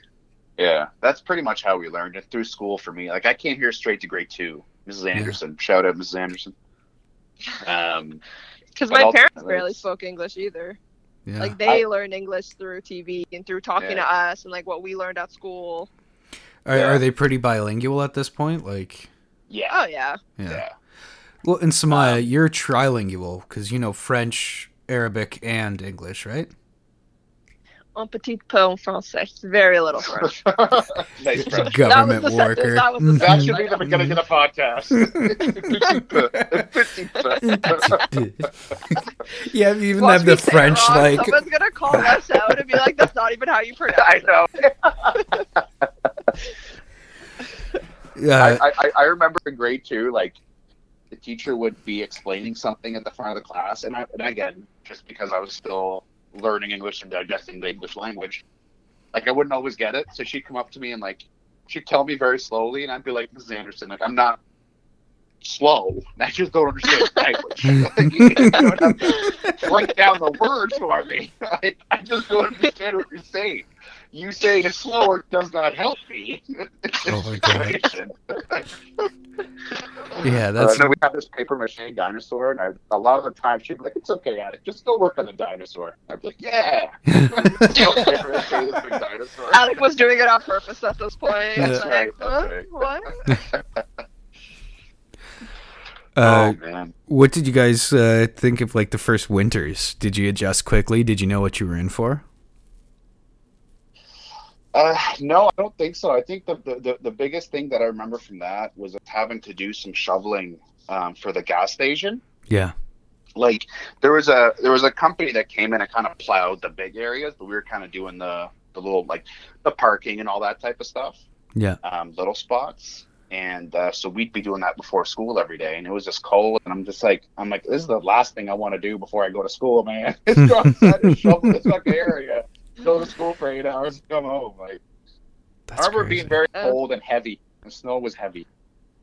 Speaker 2: Yeah, that's pretty much how we learned it through school for me. Like I came here straight to grade two. Mrs. Anderson, shout out Mrs. Anderson. Um,
Speaker 3: Because my parents
Speaker 2: ultimately
Speaker 3: barely spoke English either.
Speaker 1: Yeah.
Speaker 3: Like they learned English through TV and through talking
Speaker 2: Yeah.
Speaker 3: to us and like what we learned at school.
Speaker 1: are,
Speaker 2: yeah.
Speaker 1: are they pretty bilingual at this point? Like,
Speaker 2: yeah,
Speaker 3: Oh yeah.
Speaker 1: yeah.
Speaker 2: yeah.
Speaker 1: Well, in Samaya,
Speaker 2: Um,
Speaker 1: you're trilingual because you know French, Arabic, and English, right?
Speaker 3: Un petit peu en français. Very little French.
Speaker 2: nice, French.
Speaker 1: Government
Speaker 3: that was the
Speaker 1: worker.
Speaker 3: sentence, that was.
Speaker 2: That should be the beginning of the podcast.
Speaker 1: yeah, even
Speaker 3: Watch
Speaker 1: have the
Speaker 3: me say it
Speaker 1: French
Speaker 3: wrong,
Speaker 1: like.
Speaker 3: someone's gonna call us out and be like, "That's not even how you pronounce
Speaker 2: I know.
Speaker 1: Yeah,
Speaker 2: I, I, I remember in grade two, like the teacher would be explaining something at the front of the class, and, I, and again, just because I was still learning English and digesting the English language, like I wouldn't always get it. So she'd come up to me and like she'd tell me very slowly, and I'd be like, "Mrs. Anderson, like I'm not, slow. I just don't understand language. to break down the words for me. I, I just don't understand what you're saying. You saying it slower does not help me.
Speaker 1: Oh my God.
Speaker 2: Situation.
Speaker 1: Yeah,
Speaker 2: Uh,
Speaker 1: that's
Speaker 2: no, we have this paper mache dinosaur, and I, a lot of the time she'd be like, "It's okay, Attic, just go work on the dinosaur." I'd be like, "Yeah." Go paper mache dinosaur.
Speaker 3: Alec was doing it on purpose at this point.
Speaker 1: That's
Speaker 3: It's
Speaker 2: right,
Speaker 3: like, huh?
Speaker 2: that's
Speaker 3: What?
Speaker 1: uh,
Speaker 2: oh man.
Speaker 1: what did you guys uh, think of like the first winters? Did you adjust quickly? Did you know what you were in for?
Speaker 2: Uh, no, I don't think so. I think the, the, the, biggest thing that I remember from that was having to do some shoveling um, for the gas station.
Speaker 1: Yeah.
Speaker 2: Like there was a there was a company that came in and kind of plowed the big areas, but we were kind of doing the the little like the parking and all that type of stuff,
Speaker 1: Yeah.
Speaker 2: um, little spots. And uh, so we'd be doing that before school every day, and it was just cold. And I'm just like, I'm like, this is the last thing I want to do before I go to school, man. It's go outside and shovel this fucking area, go to school for eight hours, and come home. Like
Speaker 1: That's
Speaker 2: I remember
Speaker 1: crazy.
Speaker 2: being very
Speaker 3: Uh,
Speaker 2: cold and heavy. The snow was heavy.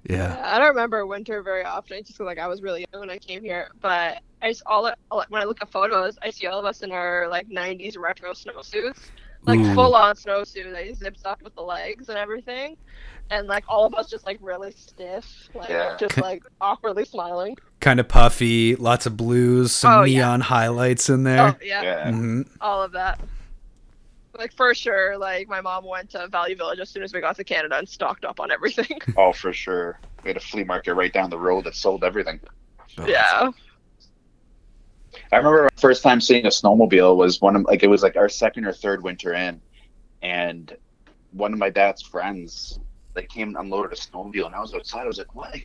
Speaker 1: Yeah.
Speaker 3: I don't remember winter very often, just 'cause, like I was really young when I came here. But I just all, all when I look at photos, I see all of us in our like '90s retro snowsuits, like
Speaker 1: Ooh.
Speaker 3: full on snowsuit, like zips up with the legs and everything, and like all of us just like really stiff, like
Speaker 2: Yeah.
Speaker 3: just like awkwardly smiling.
Speaker 1: Kind of puffy, lots of blues, some
Speaker 3: Oh, yeah.
Speaker 1: neon highlights in
Speaker 3: Oh
Speaker 1: there.
Speaker 3: yeah,
Speaker 2: Yeah.
Speaker 1: hmm
Speaker 3: all of that. Like for sure, like my mom went to Value Village as soon as we got to Canada and stocked up on everything.
Speaker 2: Oh, for sure. We had a flea market right down the road that sold everything. Oh.
Speaker 3: yeah.
Speaker 2: I remember my first time seeing a snowmobile was one of like it was like our second or third winter in, and one of my dad's friends they came and unloaded a snowmobile, and I was outside. I was like, "What?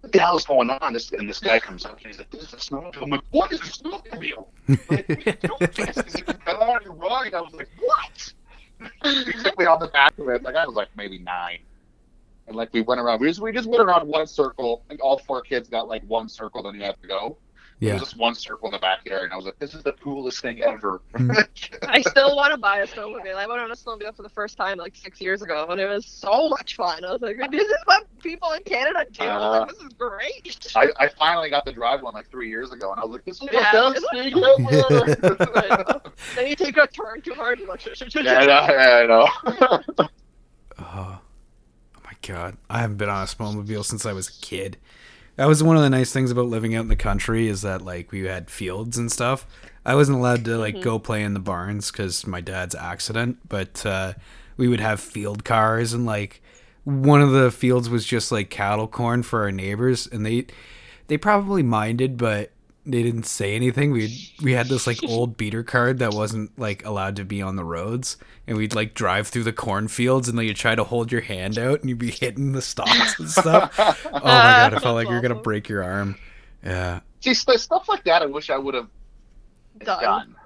Speaker 2: What the hell is going on?" This and this guy comes up and he's like, "This is a snowmobile." I'm like, "What is a snowmobile?" Like, "What are you doing this?" He's like, "I to ride." I was like, "What?" he took me on the back of it. Like I was like maybe nine. And like we went around, we just we just went around one circle. Like all four kids got like one circle, then you have to go. There
Speaker 1: Yeah.
Speaker 2: was just one circle in the backyard, and I was like, "This is the coolest thing ever." Mm.
Speaker 3: I still want to buy a snowmobile. I went on a snowmobile for the first time like six years ago, and it was so much fun. I was like, "This is what people in Canada do. I was like, uh, this is great."
Speaker 2: I, I finally got to drive one like three years ago, and I was like, "This is the best thing ever."
Speaker 3: then you take a turn too hard, and like,
Speaker 2: yeah, I know. Yeah, I know.
Speaker 1: Oh, oh my god! I haven't been on a snowmobile since I was a kid. That was one of the nice things about living out in the country is that like we had fields and stuff. I wasn't allowed to like go play in the barns because my dad's accident, but uh, we would have field cars and like one of the fields was just like cattle corn for our neighbors, and they they probably minded, but they didn't say anything. We we had this like old beater card that wasn't like allowed to be on the roads, and we'd like drive through the cornfields, and like you try to hold your hand out, and you'd be hitting the stalks and stuff. oh my god, I felt like you were gonna break your arm. Yeah,
Speaker 2: See, st- stuff like that, I wish I would have
Speaker 3: Done.
Speaker 2: done.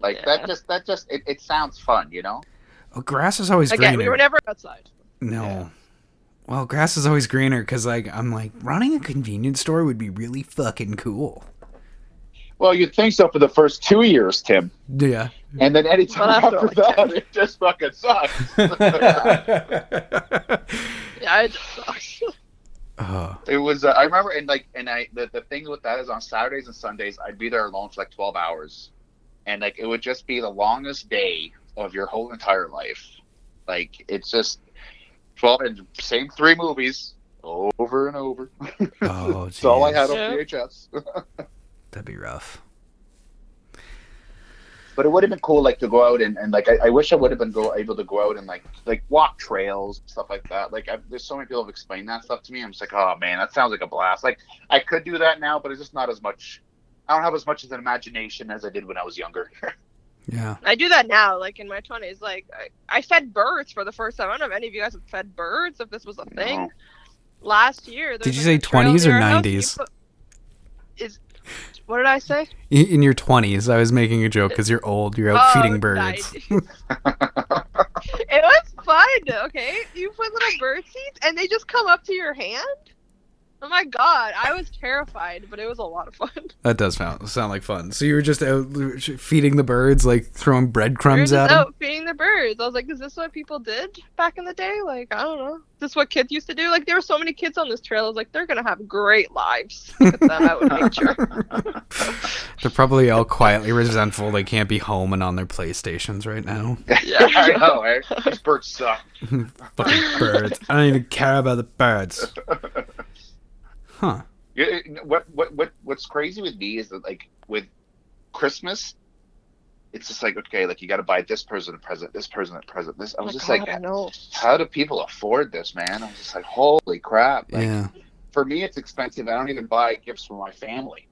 Speaker 2: Like
Speaker 3: Yeah.
Speaker 2: that, just that just it, it sounds fun, you know.
Speaker 1: oh, grass is always
Speaker 3: Again,
Speaker 1: greener.
Speaker 3: we were never outside.
Speaker 1: no.
Speaker 2: Yeah.
Speaker 1: Well, grass is always greener because like I'm like running a convenience store would be really fucking cool.
Speaker 2: Well, you'd think so for the first two years, Tim,
Speaker 1: Yeah.
Speaker 2: and then anytime
Speaker 3: Well, after
Speaker 2: after that, it just fucking sucks.
Speaker 3: Yeah, it just sucks.
Speaker 1: oh,
Speaker 2: It was. Uh, I remember, and like, and I the, the thing with that is on Saturdays and Sundays, I'd be there alone for like twelve hours, and like it would just be the longest day of your whole entire life. Like it's just twelve and same three movies over and over.
Speaker 1: oh,
Speaker 2: That's all I had on VHS.
Speaker 1: That'd be rough.
Speaker 2: but it would have been cool, like to go out and, and like I, I wish I would have been go able to go out and like like walk trails and stuff like that. Like I, there's so many people have explained that stuff to me. I'm just like, oh man, that sounds like a blast. Like I could do that now, but it's just not as much. I don't have as much as an imagination as I did when I was younger.
Speaker 1: Yeah.
Speaker 3: I do that now, like in my twenties. Like I, I fed birds for the first time. I don't know if any of you guys have fed birds. If this was a thing
Speaker 2: No.
Speaker 3: last year.
Speaker 1: Did you
Speaker 3: like,
Speaker 1: say 20s or
Speaker 3: near our house, you
Speaker 1: 90s?
Speaker 3: put- Is what did I say?
Speaker 1: In in your 20s, I was making a joke because you're old. You're out
Speaker 3: Oh,
Speaker 1: feeding birds.
Speaker 3: it was fun. Okay, you put little bird seeds, and they just come up to your hand. Oh my god, I was terrified, but it was a lot of fun.
Speaker 1: That does sound sound like fun. So you were just out feeding the birds, like throwing breadcrumbs
Speaker 3: just
Speaker 1: at them.
Speaker 3: out feeding the birds. I was like, is this what people did back in the day? Like, I don't know. Is this what kids used to do? Like, there were so many kids on this trail. I was like, they're gonna have great lives. Look at them out in nature.
Speaker 1: They're probably all quietly resentful. They can't be home and on their PlayStations right now.
Speaker 3: Yeah.
Speaker 2: I know, right? These birds suck.
Speaker 1: Fucking birds. I don't even care about the birds. Huh.
Speaker 2: Yeah, What what what what's crazy with me is that like with Christmas, it's just like okay, like you got to buy this person a present, this person a present. This I
Speaker 3: Oh
Speaker 2: was
Speaker 3: my
Speaker 2: just
Speaker 3: God,
Speaker 2: like,
Speaker 3: I know.
Speaker 2: how do people afford this, man? I was just like, holy crap! Like,
Speaker 1: Yeah.
Speaker 2: For me, it's expensive. I don't even buy gifts for my family.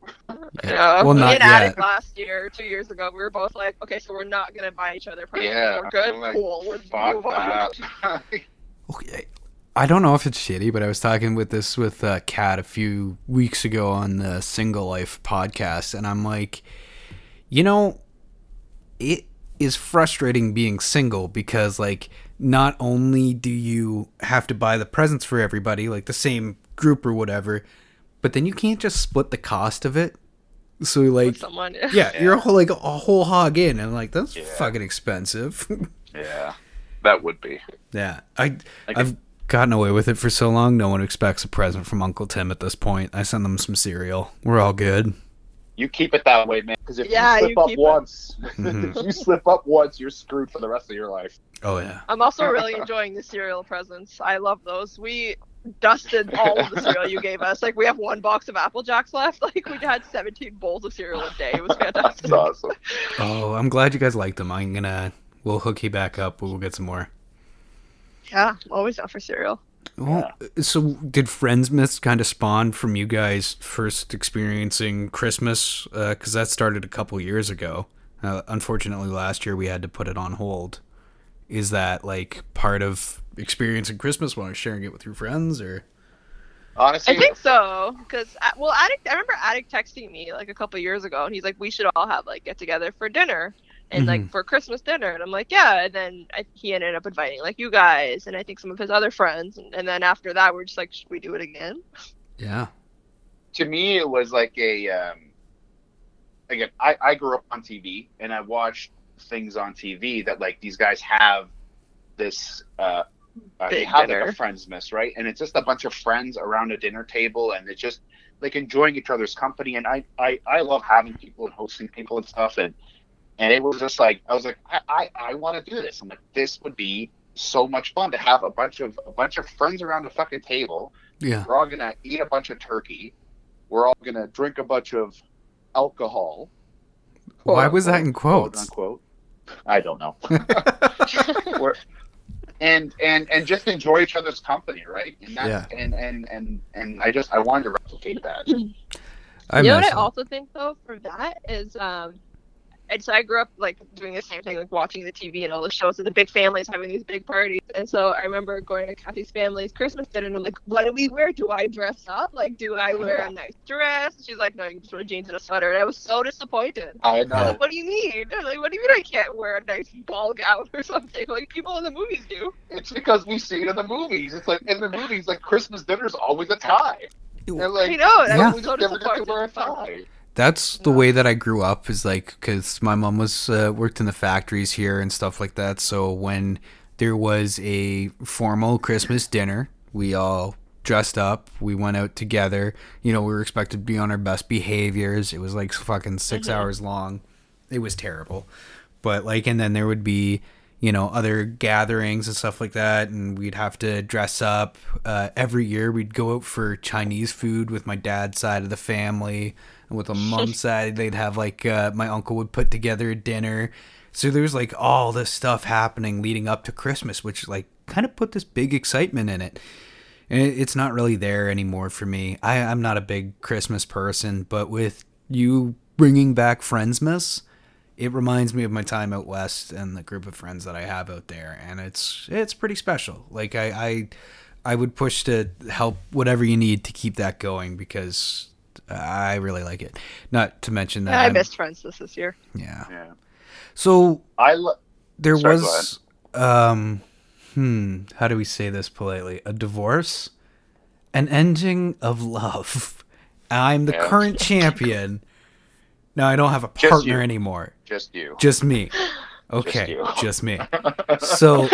Speaker 3: Yeah.
Speaker 1: Well,
Speaker 3: Me
Speaker 1: not
Speaker 3: and Attic
Speaker 1: yet.
Speaker 3: last year, two years ago, we were both like, okay, so we're not gonna buy each other presents.
Speaker 2: Yeah,
Speaker 3: We're good.
Speaker 2: Like,
Speaker 3: cool. We're
Speaker 2: Fuck
Speaker 3: move
Speaker 2: that.
Speaker 1: Okay. I don't know if it's shitty, but I was talking with this with uh, Kat a few weeks ago on the Single Life podcast, and I'm like, you know, it is frustrating being single because, like, not only do you have to buy the presents for everybody, like the same group or whatever, but then you can't just split the cost of it. So, like,
Speaker 3: With someone.
Speaker 1: yeah, you're a whole, like a whole hog in, and like that's
Speaker 2: Yeah.
Speaker 1: fucking expensive.
Speaker 2: yeah, that would be.
Speaker 1: Yeah, I
Speaker 2: Like
Speaker 1: I've gotten away with it for so long. No one expects a present from Uncle Tim at this point. I send them some cereal. We're all good.
Speaker 2: You keep it that way, man. Because if
Speaker 3: Yeah,
Speaker 2: you slip
Speaker 3: you
Speaker 2: up
Speaker 3: keep it.
Speaker 2: once,
Speaker 1: Mhm.
Speaker 2: if you slip up once, you're screwed for the rest of your life.
Speaker 1: Oh yeah.
Speaker 3: I'm also really enjoying the cereal presents. I love those. We dusted all of the cereal you gave us. Like we have one box of Apple Jacks left. Like we had 17 bowls of cereal a day. It was fantastic.
Speaker 2: That's awesome.
Speaker 1: Oh, I'm glad you guys liked them. I'm gonna we'll hook you back up. We'll get some more.
Speaker 3: Yeah, always down for cereal.
Speaker 1: Well, so did Friendsmas kind of spawn from you guys first experiencing Christmas? Because that started a couple years ago. Uh, unfortunately, last year we had to put it on hold. Is that like part of experiencing Christmas when you're sharing it with your friends, or?
Speaker 2: Honestly,
Speaker 3: I think so, because well, Addict. I remember Addict texting me like a couple years ago, and he's like, "We should all have like get together for dinner." And like for Christmas dinner, and I'm like, yeah. And then I, he ended up inviting like you guys, and I think some of his other friends. And, and then after that, we're just like, should we do it again?
Speaker 1: Yeah.
Speaker 2: to me, it was like a. Um, again, I, I grew up on TV and I watched things on TV that like these guys have this. Uh, uh, they
Speaker 3: Big
Speaker 2: have like a friends miss, right? And it's just a bunch of friends around a dinner table, and it's just like enjoying each other's company. And I, I, I love having people and hosting people and stuff. And and it was just like I was like I, I, I want to do this. I'm like this would be so much fun to have a bunch of a bunch of friends around a fucking table.
Speaker 1: Yeah.
Speaker 2: We're all gonna eat a bunch of turkey. We're all gonna drink a bunch of alcohol.
Speaker 1: Why was that in
Speaker 2: Quote
Speaker 1: quotes?
Speaker 2: unquote. I don't know. And and and just enjoy each other's company, right? And that,
Speaker 1: Yeah.
Speaker 2: And and and and I just I wanted to replicate that.
Speaker 1: I
Speaker 3: you know what I also think though for that is um and so I grew up like doing the same thing, like watching the TV and all the shows and the big families having these big parties. And so I remember going to Kathy's family's Christmas dinner and I'm like, what do we wear? Do I dress up? Like, do I wear a nice dress? And she's like, no, you just wear jeans and a sweater. And I was so disappointed.
Speaker 2: I
Speaker 3: I
Speaker 2: know.
Speaker 3: like, what do you mean? I'm like, what do you mean I can't wear a nice ball gown or something? Like people in the movies do.
Speaker 2: It's because we see it in the movies. It's like in the movies, like Christmas dinner is always a tie. And like,
Speaker 3: I know. And I was so
Speaker 2: we never get to
Speaker 3: disappointed.
Speaker 1: That's the way that I grew up. Is like because my mom was uh, worked in the factories here and stuff like that. So when there was a formal Christmas dinner, we all dressed up. We went out together. You know, we were expected to be on our best behaviors. It was like fucking 6 hours long. It was terrible. But like, and then there would be you know other gatherings and stuff like that and we'd have to dress up uh, every year we'd go out for chinese food with my dad's side of the family and with the mom's side they'd have like uh, my uncle would put together a dinner. So there's like all this stuff happening leading up to christmas which like kind of put this big excitement in it. And it's not really there anymore for me. I, i'm not a big christmas person but with you bringing back friendsmas it reminds me of my time out west and the group of friends that I have out there, and it's it's pretty special. Like I I, I would push to help whatever you need to keep that going because I really like it. Not to mention that
Speaker 3: Yeah, I missed friends this this year.
Speaker 1: yeah.
Speaker 2: Yeah.
Speaker 1: So
Speaker 2: I lo-
Speaker 1: there
Speaker 2: Sorry,
Speaker 1: was um hmm how do we say this politely a divorce an ending of love. I'm the
Speaker 2: Yeah.
Speaker 1: current champion. Now I don't have a partner
Speaker 2: you.
Speaker 1: anymore.
Speaker 2: Just you.
Speaker 1: Just me. Okay,
Speaker 2: you.
Speaker 1: just me. So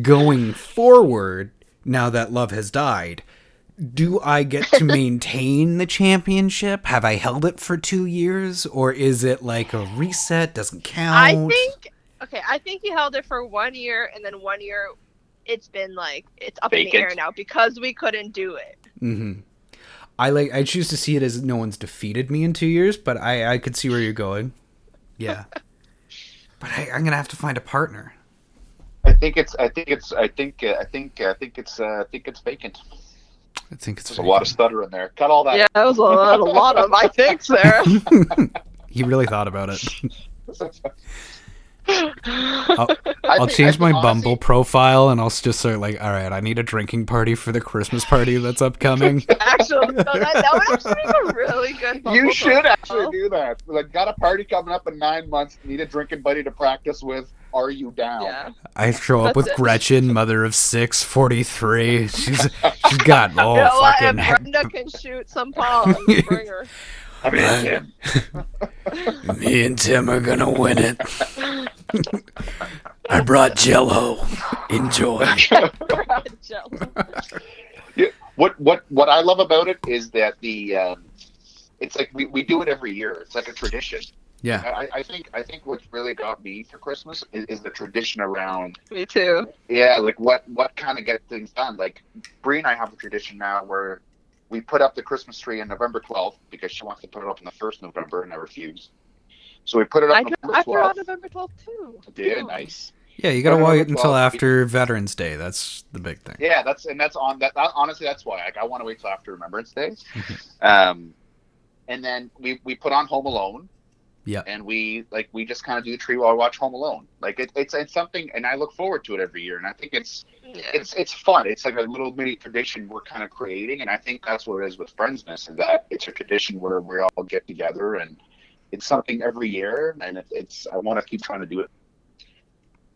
Speaker 1: going forward, now that love has died, do I get to maintain the championship? Have I held it for two years, or is it like a reset? Doesn't count.
Speaker 3: I think okay, I think you held it for one year and then one year it's been like it's up in the air now because we couldn't do it.
Speaker 1: Mm-hmm. I like. I choose to see it as no one's defeated me in two years, but I I could see where you're going. Yeah, but I, I'm gonna have to find a partner.
Speaker 2: I think it's. I think it's. I think. Uh, I think. I think it's. Uh, I think it's vacant.
Speaker 1: I think it's
Speaker 2: There's a lot of stutter in there. Cut all that.
Speaker 3: Yeah, that was a lot, a lot of my picks there.
Speaker 1: he really thought about it.
Speaker 2: I
Speaker 1: I'll
Speaker 2: think-
Speaker 1: change my
Speaker 2: honestly-
Speaker 1: Bumble profile and I'll just start like, all right, I need a drinking party for the Christmas party that's upcoming.
Speaker 3: Actually, no, that, that would actually be a really good. Bumble
Speaker 2: You should actually do that. Like, got a party coming up in nine months. Need a drinking buddy to practice with. Are you down?
Speaker 3: Yeah.
Speaker 1: I show up
Speaker 3: That's
Speaker 1: with
Speaker 3: it.
Speaker 1: Gretchen, mother of six, 43. She's she's got oh
Speaker 3: you know what? If
Speaker 1: fucking.
Speaker 3: Brenda can shoot some palms, bring her.
Speaker 2: I mean, Tim,
Speaker 1: Me and Tim are gonna win it. I brought Jello. Enjoy.
Speaker 3: Jello.
Speaker 2: What what what I love about it is that the um, it's like we, we do it every year. It's like a tradition.
Speaker 1: Yeah.
Speaker 2: I, I think I think what's really got me for Christmas is, is the tradition around
Speaker 3: Me too.
Speaker 2: yeah, like what what kind of get things done. Like Bree and I have a tradition now where we put up the Christmas tree on November twelfth because she wants to put it up on the first November and I refuse. So we put it up
Speaker 3: I,
Speaker 2: November
Speaker 3: I threw out
Speaker 2: twelfth.
Speaker 3: November 12th too.
Speaker 2: Yeah, nice.
Speaker 1: Yeah, you gotta
Speaker 2: November
Speaker 1: wait until
Speaker 2: 12th.
Speaker 1: after Veterans Day. That's the big thing.
Speaker 2: Yeah, that's and that's on that. that honestly, that's why. Like, I want to wait till after Remembrance Day.
Speaker 1: Mm-hmm.
Speaker 2: um, and then we we put on Home Alone.
Speaker 1: Yeah.
Speaker 2: And we like we just kind of do the tree while I watch Home Alone. Like it, it's it's something, and I look forward to it every year. And I think it's
Speaker 3: Yeah.
Speaker 2: it's it's fun. It's like a little mini tradition we're kind of creating, and I think that's what it is with Friendsmas. Is that it's a tradition where we all get together, and it's something every year, and it, it's I want to keep trying to do it.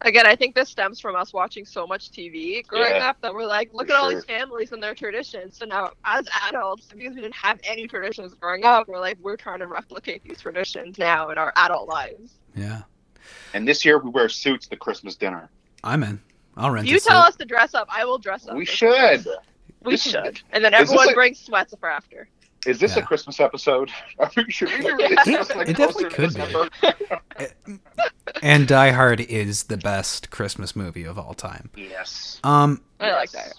Speaker 3: Again, I think this stems from us watching so much TV growing
Speaker 2: Yeah.
Speaker 3: up that we're like, look
Speaker 2: For
Speaker 3: at all these families and their traditions. So now, as adults, because we didn't have any traditions growing up, we're like, we're trying to replicate these traditions now in our adult lives.
Speaker 1: Yeah.
Speaker 2: And this year we wear suits to Christmas dinner.
Speaker 1: I'm in. I'll rent
Speaker 3: If you
Speaker 1: a
Speaker 3: tell
Speaker 1: suit.
Speaker 3: us to dress up, I will dress up.
Speaker 2: We should.
Speaker 3: Christmas. We should. And then everyone
Speaker 2: a-
Speaker 3: brings sweats for after.
Speaker 2: Is this
Speaker 1: Yeah.
Speaker 2: a Christmas episode? I think should we
Speaker 3: Yeah.
Speaker 2: release this like
Speaker 1: It definitely could be. And Die Hard is the best Christmas movie of all time.
Speaker 2: Yes.
Speaker 1: Um,
Speaker 3: I like that.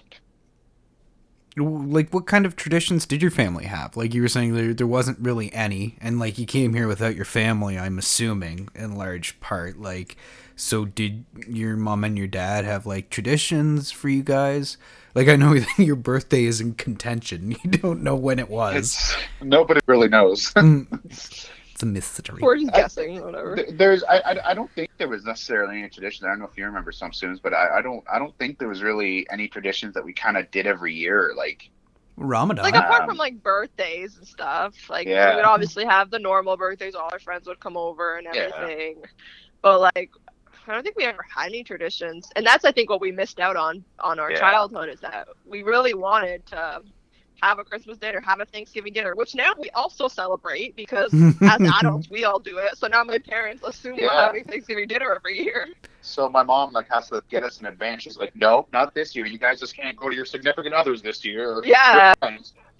Speaker 1: like what kind of traditions did your family have like you were saying there, there wasn't really any and like you came here without your family i'm assuming in large part like so did your mom and your dad have like traditions for you guys like i know your birthday is in contention you don't know when it was
Speaker 2: It's nobody really knows.
Speaker 1: it's a mystery
Speaker 3: We're just
Speaker 2: I-
Speaker 3: guessing, whatever.
Speaker 2: There's, I, I, I don't think there was necessarily any tradition. I don't know if you remember some students, but I, I don't, I don't think there was really any traditions that we kind of did every year. Like,
Speaker 1: ramadan
Speaker 3: Like apart
Speaker 2: Um,
Speaker 3: from like birthdays and stuff, like
Speaker 2: Yeah.
Speaker 3: we would obviously have the normal birthdays. All our friends would come over and
Speaker 2: Yeah.
Speaker 3: everything. But like, I don't think we ever had any traditions, and that's I think what we missed out on on our
Speaker 2: Yeah.
Speaker 3: childhood is that we really wanted to have a Christmas dinner, have a Thanksgiving dinner, which now we also celebrate because as adults we all do it. So now my parents assume we're
Speaker 2: Yeah.
Speaker 3: having Thanksgiving dinner every year.
Speaker 2: so my mom like has to get us in advance. She's like, no, not this year. You guys just can't go to your significant others this year.
Speaker 3: Yeah.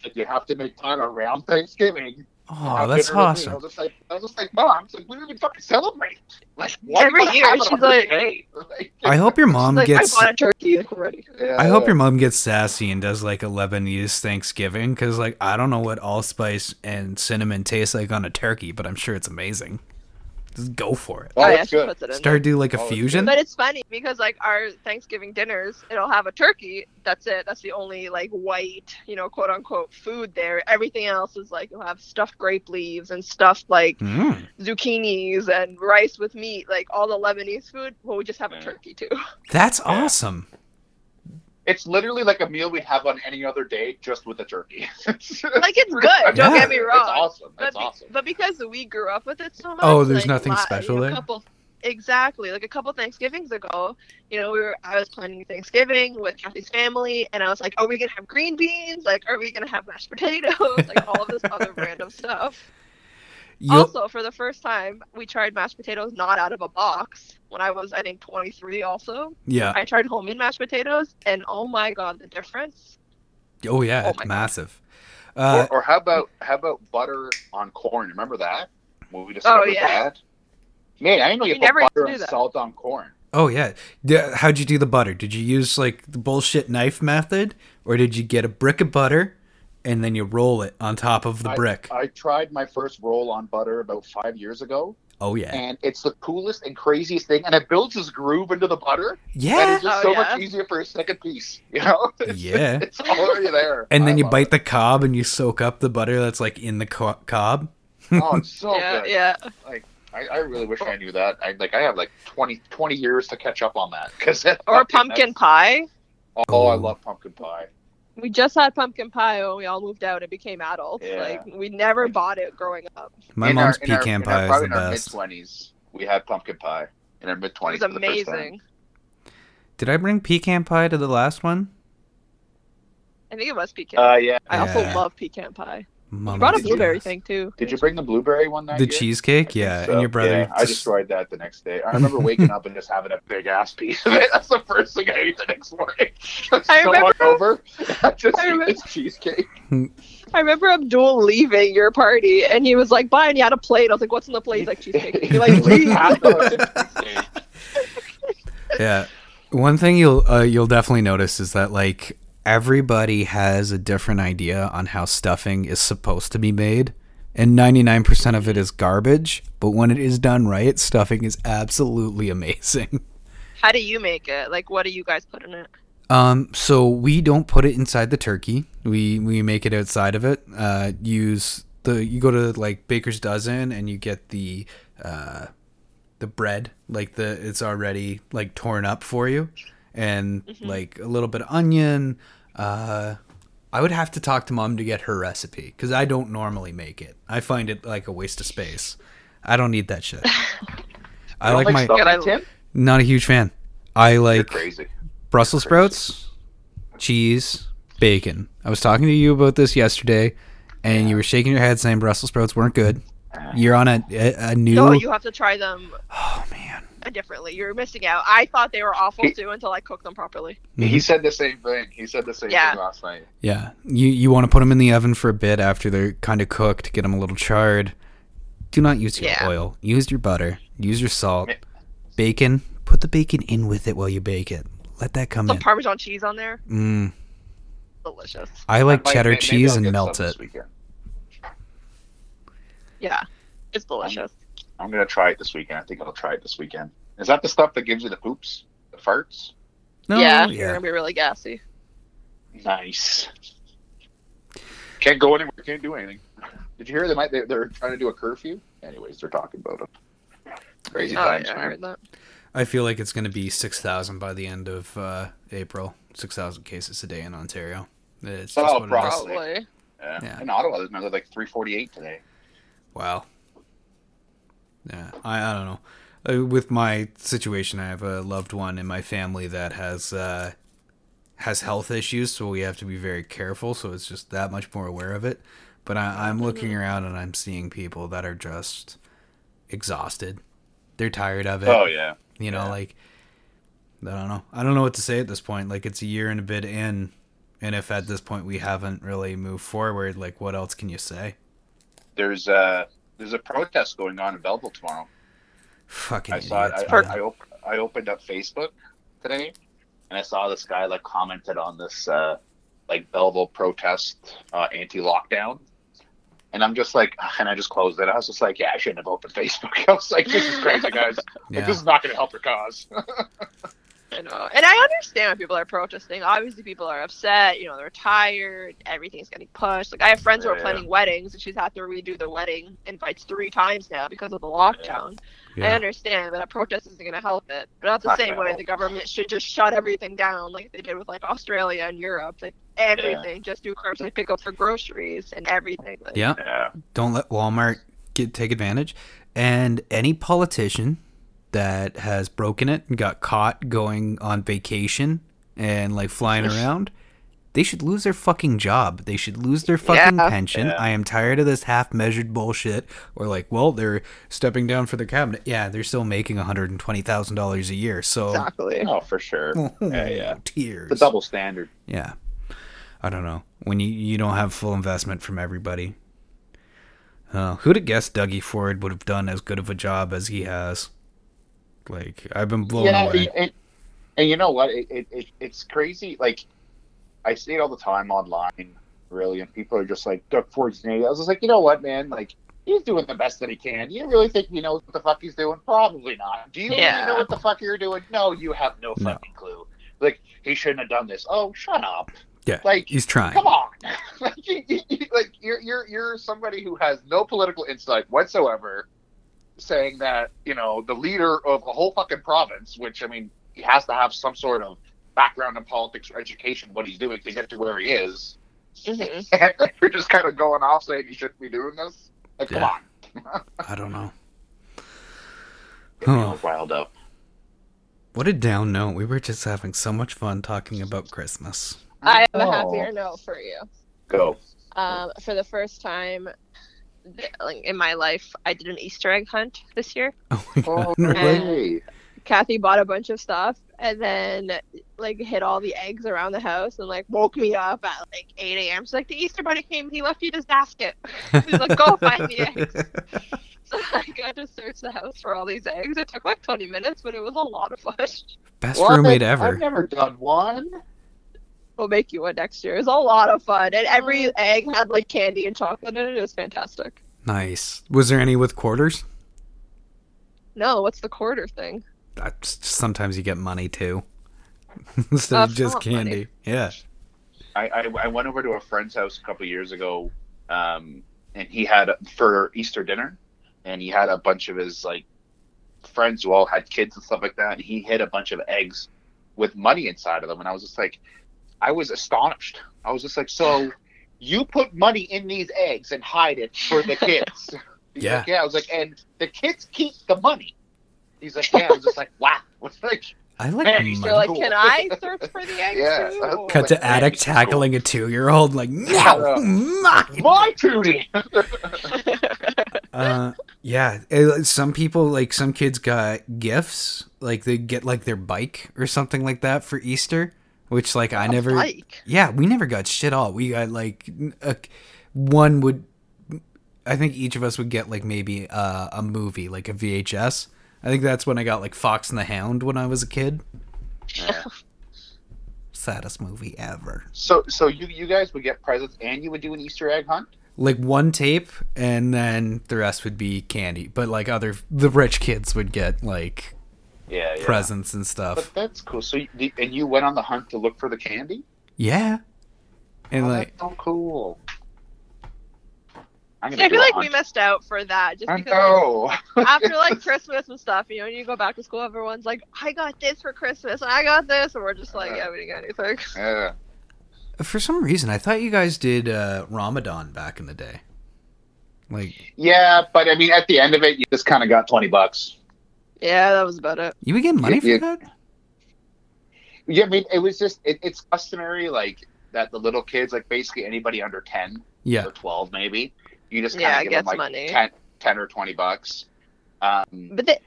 Speaker 2: Like, you have to make time around Thanksgiving.
Speaker 1: Oh that's
Speaker 2: dinner with me." I
Speaker 1: awesome
Speaker 2: was just like, I was just like, mom, it's like, we don't even fucking celebrate. Like, why
Speaker 3: Every year, she's like-
Speaker 2: day? Like,
Speaker 1: i hope your mom
Speaker 3: like
Speaker 1: gets
Speaker 3: I bought a turkey already.
Speaker 1: I hope your mom gets sassy and does like a Lebanese Thanksgiving because, like, I don't know what allspice and cinnamon taste like on a turkey, but I'm sure it's amazing. Just go for it.
Speaker 2: Oh,
Speaker 3: yeah,
Speaker 2: that's
Speaker 3: she
Speaker 2: good.
Speaker 3: puts it in
Speaker 1: Start do like a
Speaker 2: Oh,
Speaker 1: fusion.
Speaker 3: But it's funny because like our Thanksgiving dinners, it'll have a turkey. That's it. That's the only like white, you know, quote unquote food there. Everything else is like you'll have stuffed grape leaves and stuffed like
Speaker 1: Mm,
Speaker 3: zucchinis and rice with meat, like all the Lebanese food. Well, we just have a turkey too.
Speaker 1: that's
Speaker 2: Yeah.
Speaker 1: awesome.
Speaker 2: It's literally like a meal we'd have on any other day, just with a turkey.
Speaker 3: like it's good. Don't
Speaker 1: Yeah.
Speaker 3: get me wrong.
Speaker 2: It's awesome.
Speaker 3: But,
Speaker 2: It's
Speaker 3: be-
Speaker 2: awesome.
Speaker 3: but because we grew up with it so much.
Speaker 1: Oh, there's
Speaker 3: like,
Speaker 1: nothing
Speaker 3: my-
Speaker 1: special there?
Speaker 3: Couple, Exactly. Like a couple Thanksgivings ago, you know, we were I was planning Thanksgiving with Kathy's family and I was like, Are we gonna have green beans? Like, are we gonna have mashed potatoes? Like all of this other random stuff.
Speaker 1: You'll,
Speaker 3: Also, for the first time, we tried mashed potatoes not out of a box when I was, I think, 23 also.
Speaker 1: yeah.
Speaker 3: I tried homemade mashed potatoes, and oh my god, the difference.
Speaker 1: Oh yeah,
Speaker 3: Oh
Speaker 1: it's massive. Uh,
Speaker 2: or, or how about how about butter on corn? Remember that when we discovered
Speaker 3: Oh, yeah.
Speaker 2: that? Man, I didn't know you
Speaker 3: We
Speaker 2: put
Speaker 3: never used
Speaker 2: butter
Speaker 3: do
Speaker 2: and
Speaker 3: that.
Speaker 2: salt on corn.
Speaker 1: oh yeah. Yeah, How'd you do the butter? Did you use like the bullshit knife method, or did you get a brick of butter and then you roll it on top of the
Speaker 2: I-
Speaker 1: brick?
Speaker 2: I tried my first roll on butter about five years ago,
Speaker 1: oh yeah.
Speaker 2: and it's the coolest and craziest thing. And it builds this groove into the butter,
Speaker 1: Yeah.
Speaker 2: it's just
Speaker 3: Oh,
Speaker 2: so
Speaker 3: yeah.
Speaker 2: much easier for a second piece. You know? It's,
Speaker 1: Yeah.
Speaker 2: it's already there.
Speaker 1: And then
Speaker 2: I
Speaker 1: you bite
Speaker 2: it.
Speaker 1: the cob and you soak up the butter that's like in the co- cob.
Speaker 2: Oh, it's so
Speaker 3: yeah,
Speaker 2: good.
Speaker 3: yeah.
Speaker 2: I, I really wish I knew that. I like I have like 20, 20 years to catch up on that because
Speaker 3: Or pumpkin pie.
Speaker 2: Oh, I love pumpkin pie.
Speaker 3: We just had pumpkin pie when we all moved out and became adults.
Speaker 2: Yeah.
Speaker 3: Like we never bought it growing up.
Speaker 1: My
Speaker 2: In
Speaker 1: mom's
Speaker 2: our- in our-
Speaker 1: pecan
Speaker 2: our-
Speaker 1: pie is
Speaker 2: probably
Speaker 1: the
Speaker 2: in our
Speaker 1: best.
Speaker 2: Mid twenties, we had pumpkin pie. In our mid
Speaker 3: It
Speaker 2: twenties,
Speaker 3: was amazing.
Speaker 1: Did I bring pecan pie to the last one?
Speaker 3: I think it was pecan.
Speaker 2: Uh, yeah.
Speaker 3: I also love pecan pie.
Speaker 1: Mama
Speaker 3: You brought a
Speaker 2: did you?
Speaker 3: blueberry thing too.
Speaker 2: Did you bring the blueberry one that
Speaker 1: The
Speaker 2: year?
Speaker 1: cheesecake, yeah,
Speaker 2: so.
Speaker 1: and your brother.
Speaker 2: Yeah, I destroyed that the next day. I remember waking up and just having a big ass piece of it. That's the first thing I ate the next morning. I'm
Speaker 3: I
Speaker 2: so
Speaker 3: remember-
Speaker 2: hungover. I just
Speaker 3: I remember-
Speaker 2: this cheesecake.
Speaker 3: I remember Abdul leaving your party and he was like, "Bye," and he had a plate. I was like, "What's in the plate?" He's like, "Cheesecake." You're like, "Leave."
Speaker 2: Half
Speaker 1: yeah. One thing you'll uh, you'll definitely notice is that like everybody has a different idea on how stuffing is supposed to be made, and 99% of it is garbage. But when it is done right, stuffing is absolutely amazing.
Speaker 3: How do you make it? Like, what do you guys put in it?
Speaker 1: Um, so we don't put it inside the turkey. We we make it outside of it. Uh, use the you go to like Baker's Dozen and you get the uh, the bread like the it's already like torn up for you, and like a little bit of onion. Uh, I would have to talk to mom to get her recipe because I don't normally make it. I find it like a waste of space. I don't need that shit. I
Speaker 2: You
Speaker 1: like my
Speaker 2: stuffing,
Speaker 3: I-
Speaker 1: not a huge fan. I like
Speaker 2: crazy.
Speaker 1: Brussels sprouts, cheese, bacon. I was talking to you about this yesterday, and you were shaking your head saying Brussels sprouts weren't good. You're on a a, a new.
Speaker 3: No, you have to try them
Speaker 1: oh man.
Speaker 3: Differently. You're missing out. I thought they were awful
Speaker 2: He-
Speaker 3: too until I cooked them properly.
Speaker 2: He said the same thing. He said the same
Speaker 3: Yeah.
Speaker 2: thing last night.
Speaker 1: Yeah, you you want to put them in the oven for a bit after they're kind of cooked, get them a little charred. Do not use your
Speaker 3: Yeah.
Speaker 1: oil. Use your butter. Use your salt. Bacon. Put the bacon in with it while you bake it. Let that come
Speaker 3: Some
Speaker 1: in.
Speaker 3: Parmesan cheese on there,
Speaker 1: Mm,
Speaker 3: delicious.
Speaker 1: I like
Speaker 2: Might-
Speaker 1: cheddar
Speaker 2: may- maybe
Speaker 1: cheese
Speaker 2: I'll
Speaker 1: and melt it.
Speaker 3: Yeah, it's delicious.
Speaker 2: I'm gonna try it this weekend. I think I'll try it this weekend. Is that the stuff that gives you the poops, the farts?
Speaker 1: No,
Speaker 3: yeah, you're gonna be really gassy.
Speaker 2: Nice. Can't go anywhere. Can't do anything. Did you hear they might? They, they're trying to do a curfew. Anyways, they're talking about it. Crazy
Speaker 3: Oh,
Speaker 2: times,
Speaker 3: yeah, I
Speaker 2: man.
Speaker 3: heard that.
Speaker 1: I feel like it's going to be 6,000 by the end of uh, April. 6,000 cases a day in Ontario. It's just
Speaker 2: Oh,
Speaker 1: what it is.
Speaker 2: probably.
Speaker 3: Probably.
Speaker 2: Yeah.
Speaker 1: Yeah.
Speaker 2: In Ottawa, there's another like 348 today.
Speaker 1: Wow. Yeah, I, I don't know. Uh, with my situation, I have a loved one in my family that has uh, has health issues, so we have to be very careful. So it's just that much more aware of it. But I, I'm looking around and I'm seeing people that are just exhausted. They're tired of it.
Speaker 2: Oh yeah.
Speaker 1: You know,
Speaker 2: Yeah.
Speaker 1: like I don't know. I don't know what to say at this point. Like it's a year and a bit in, and if at this point we haven't really moved forward, like what else can you say?
Speaker 2: There's uh there's a protest going on in Belleville tomorrow.
Speaker 1: Fucking
Speaker 2: I saw it. I. I, I, op- I opened up Facebook today, and I saw this guy like commented on this uh, like Belleville protest uh, anti-lockdown, and I'm just like, and I just closed it. I was just like, yeah, I shouldn't have opened Facebook. I was like, this is crazy, guys. Like, this is not going to help your cause.
Speaker 3: I know. And I understand when people are protesting. Obviously, people are upset. You know, they're tired. Everything's getting pushed. Like, I have friends who are
Speaker 2: Yeah.
Speaker 3: planning weddings, and she's had to redo the wedding invites three times now because of the lockdown. I understand that a protest isn't going to help it. But not the
Speaker 2: Not
Speaker 3: same way
Speaker 2: help.
Speaker 3: the government should just shut everything down like they did with, like, Australia and Europe. Like, everything. Just do curbside pickup for groceries and everything. Like,
Speaker 1: Yeah.
Speaker 2: yeah,
Speaker 1: Don't let Walmart get take advantage. And any politician that has broken it and got caught going on vacation and like flying around, they should lose their fucking job. They should lose their fucking
Speaker 3: Yeah.
Speaker 1: pension.
Speaker 2: Yeah.
Speaker 1: I am tired of this half measured bullshit. Or like, well, they're stepping down for their cabinet. Yeah, they're still making $120,000 a year. So,
Speaker 3: Exactly.
Speaker 2: Oh, for sure. yeah, yeah.
Speaker 1: tears.
Speaker 2: The double standard.
Speaker 1: Yeah. I don't know. When you, you don't have full investment from everybody. Uh, who'd have guessed Dougie Ford would have done as good of a job as he has? Like, I've been blown
Speaker 2: yeah,
Speaker 1: away.
Speaker 2: and, and you know what? It, it, it it's crazy. Like I see it all the time online, really, and people are just like, "Doug Ford's an idiot." I was just like, you know what, man? Like he's doing the best that he can. Do You really think he knows what the fuck he's doing? Probably not. Do you
Speaker 3: Yeah.
Speaker 2: really know what the fuck you're doing? No, you have no
Speaker 1: No.
Speaker 2: fucking clue. Like he shouldn't have done this. Oh, shut up.
Speaker 1: yeah,
Speaker 2: like,
Speaker 1: he's trying.
Speaker 2: Come on, like, you, you, you- like you're you're you're somebody who has no political insight whatsoever, saying that you know the leader of a whole fucking province, which I mean, he has to have some sort of background in politics or education, what he's doing to get to where he is.
Speaker 3: Mhm.
Speaker 2: And you're just kind of going off saying he shouldn't be doing this. Like, come on,
Speaker 1: I don't know.
Speaker 2: Get me
Speaker 1: Huh.
Speaker 2: all riled up.
Speaker 1: What a down note. We were just having so much fun talking about Christmas.
Speaker 3: I have a
Speaker 2: Oh.
Speaker 3: happier note for you.
Speaker 2: Go.
Speaker 3: Um, for the first time, th- like in my life, I did an Easter egg hunt this year.
Speaker 1: Oh my god.
Speaker 2: Oh,
Speaker 1: really?
Speaker 3: Kathy bought a bunch of stuff and then like hid all the eggs around the house and like woke me up at like 8 a.m. She's like, the Easter bunny came, he left you this basket. She's like, go find the eggs. So I got to search the house for all these eggs. It took like 20 minutes, but it was a lot of fun.
Speaker 1: Best
Speaker 2: What?
Speaker 1: roommate ever.
Speaker 2: I've never done one.
Speaker 3: We'll make you one next year. It was a lot of fun, and every egg had like candy and chocolate in it. It was fantastic.
Speaker 1: Nice. Was there any with quarters?
Speaker 3: No, what's the quarter thing?
Speaker 1: That's, sometimes you get money too. Instead of
Speaker 3: Uh,
Speaker 1: just
Speaker 3: not money.
Speaker 1: candy. Yeah.
Speaker 2: I, I, I went over to a friend's house a couple years ago, um, and he had for Easter dinner, and he had a bunch of his like friends who all had kids and stuff like that, and he hid a bunch of eggs with money inside of them, and I was just like, I was astonished. I was just like, so you put money in these eggs and hide it for the kids?
Speaker 1: Yeah.
Speaker 2: like, yeah. I was like, and the kids keep the money. He's like, yeah. I was just like, wow. It's like,
Speaker 1: I like
Speaker 2: Man, he's
Speaker 1: money.
Speaker 3: You're like, can I search for the eggs
Speaker 2: Yeah,
Speaker 3: too?
Speaker 2: that's-
Speaker 1: Cut to
Speaker 2: like, man,
Speaker 1: attic
Speaker 2: he's cool.
Speaker 1: tackling a two year old like no
Speaker 2: Yeah.
Speaker 1: mine.
Speaker 2: my Tootie.
Speaker 1: Uh yeah. It- some people like some kids got gifts. Like they get like their bike or something like that for Easter. Which like I
Speaker 3: A
Speaker 1: never
Speaker 3: bike.
Speaker 1: Yeah, we never got shit all. We got like a, one would I think each of us would get like maybe uh, a movie, like a VHS. I think that's when I got like Fox and the Hound when I was a kid.
Speaker 2: Yeah.
Speaker 1: Saddest movie ever.
Speaker 2: So, so you you guys would get presents and you would do an Easter egg hunt?
Speaker 1: Like one tape and then the rest would be candy. But like other the rich kids would get like
Speaker 2: Yeah, yeah.
Speaker 1: presents and stuff.
Speaker 2: But that's cool. So, you, and you went on the hunt to look for the candy?
Speaker 1: Yeah. And
Speaker 2: oh,
Speaker 1: like
Speaker 2: that's so cool. I'm
Speaker 3: See, I feel like we missed out for that just because like, after like Christmas and stuff, you know, when you go back to school, everyone's like, I got this for Christmas and I got this, and we're just like, yeah, we didn't get anything.
Speaker 2: yeah.
Speaker 1: for some reason I thought you guys did uh Ramadan back in the day. Like
Speaker 2: yeah, but I mean, at the end of it, you just kind of got twenty bucks.
Speaker 3: Yeah, that was about it.
Speaker 1: you would get money for
Speaker 2: Yeah.
Speaker 1: that?
Speaker 2: Yeah, I mean, it was just it, it's customary like that. The little kids, like basically anybody under ten
Speaker 1: Yeah.
Speaker 2: or twelve, maybe you just kind
Speaker 3: Yeah,
Speaker 2: of
Speaker 3: it
Speaker 2: give them
Speaker 3: gets
Speaker 2: like
Speaker 3: money.
Speaker 2: 10, 10 or twenty bucks. Um,
Speaker 3: But they,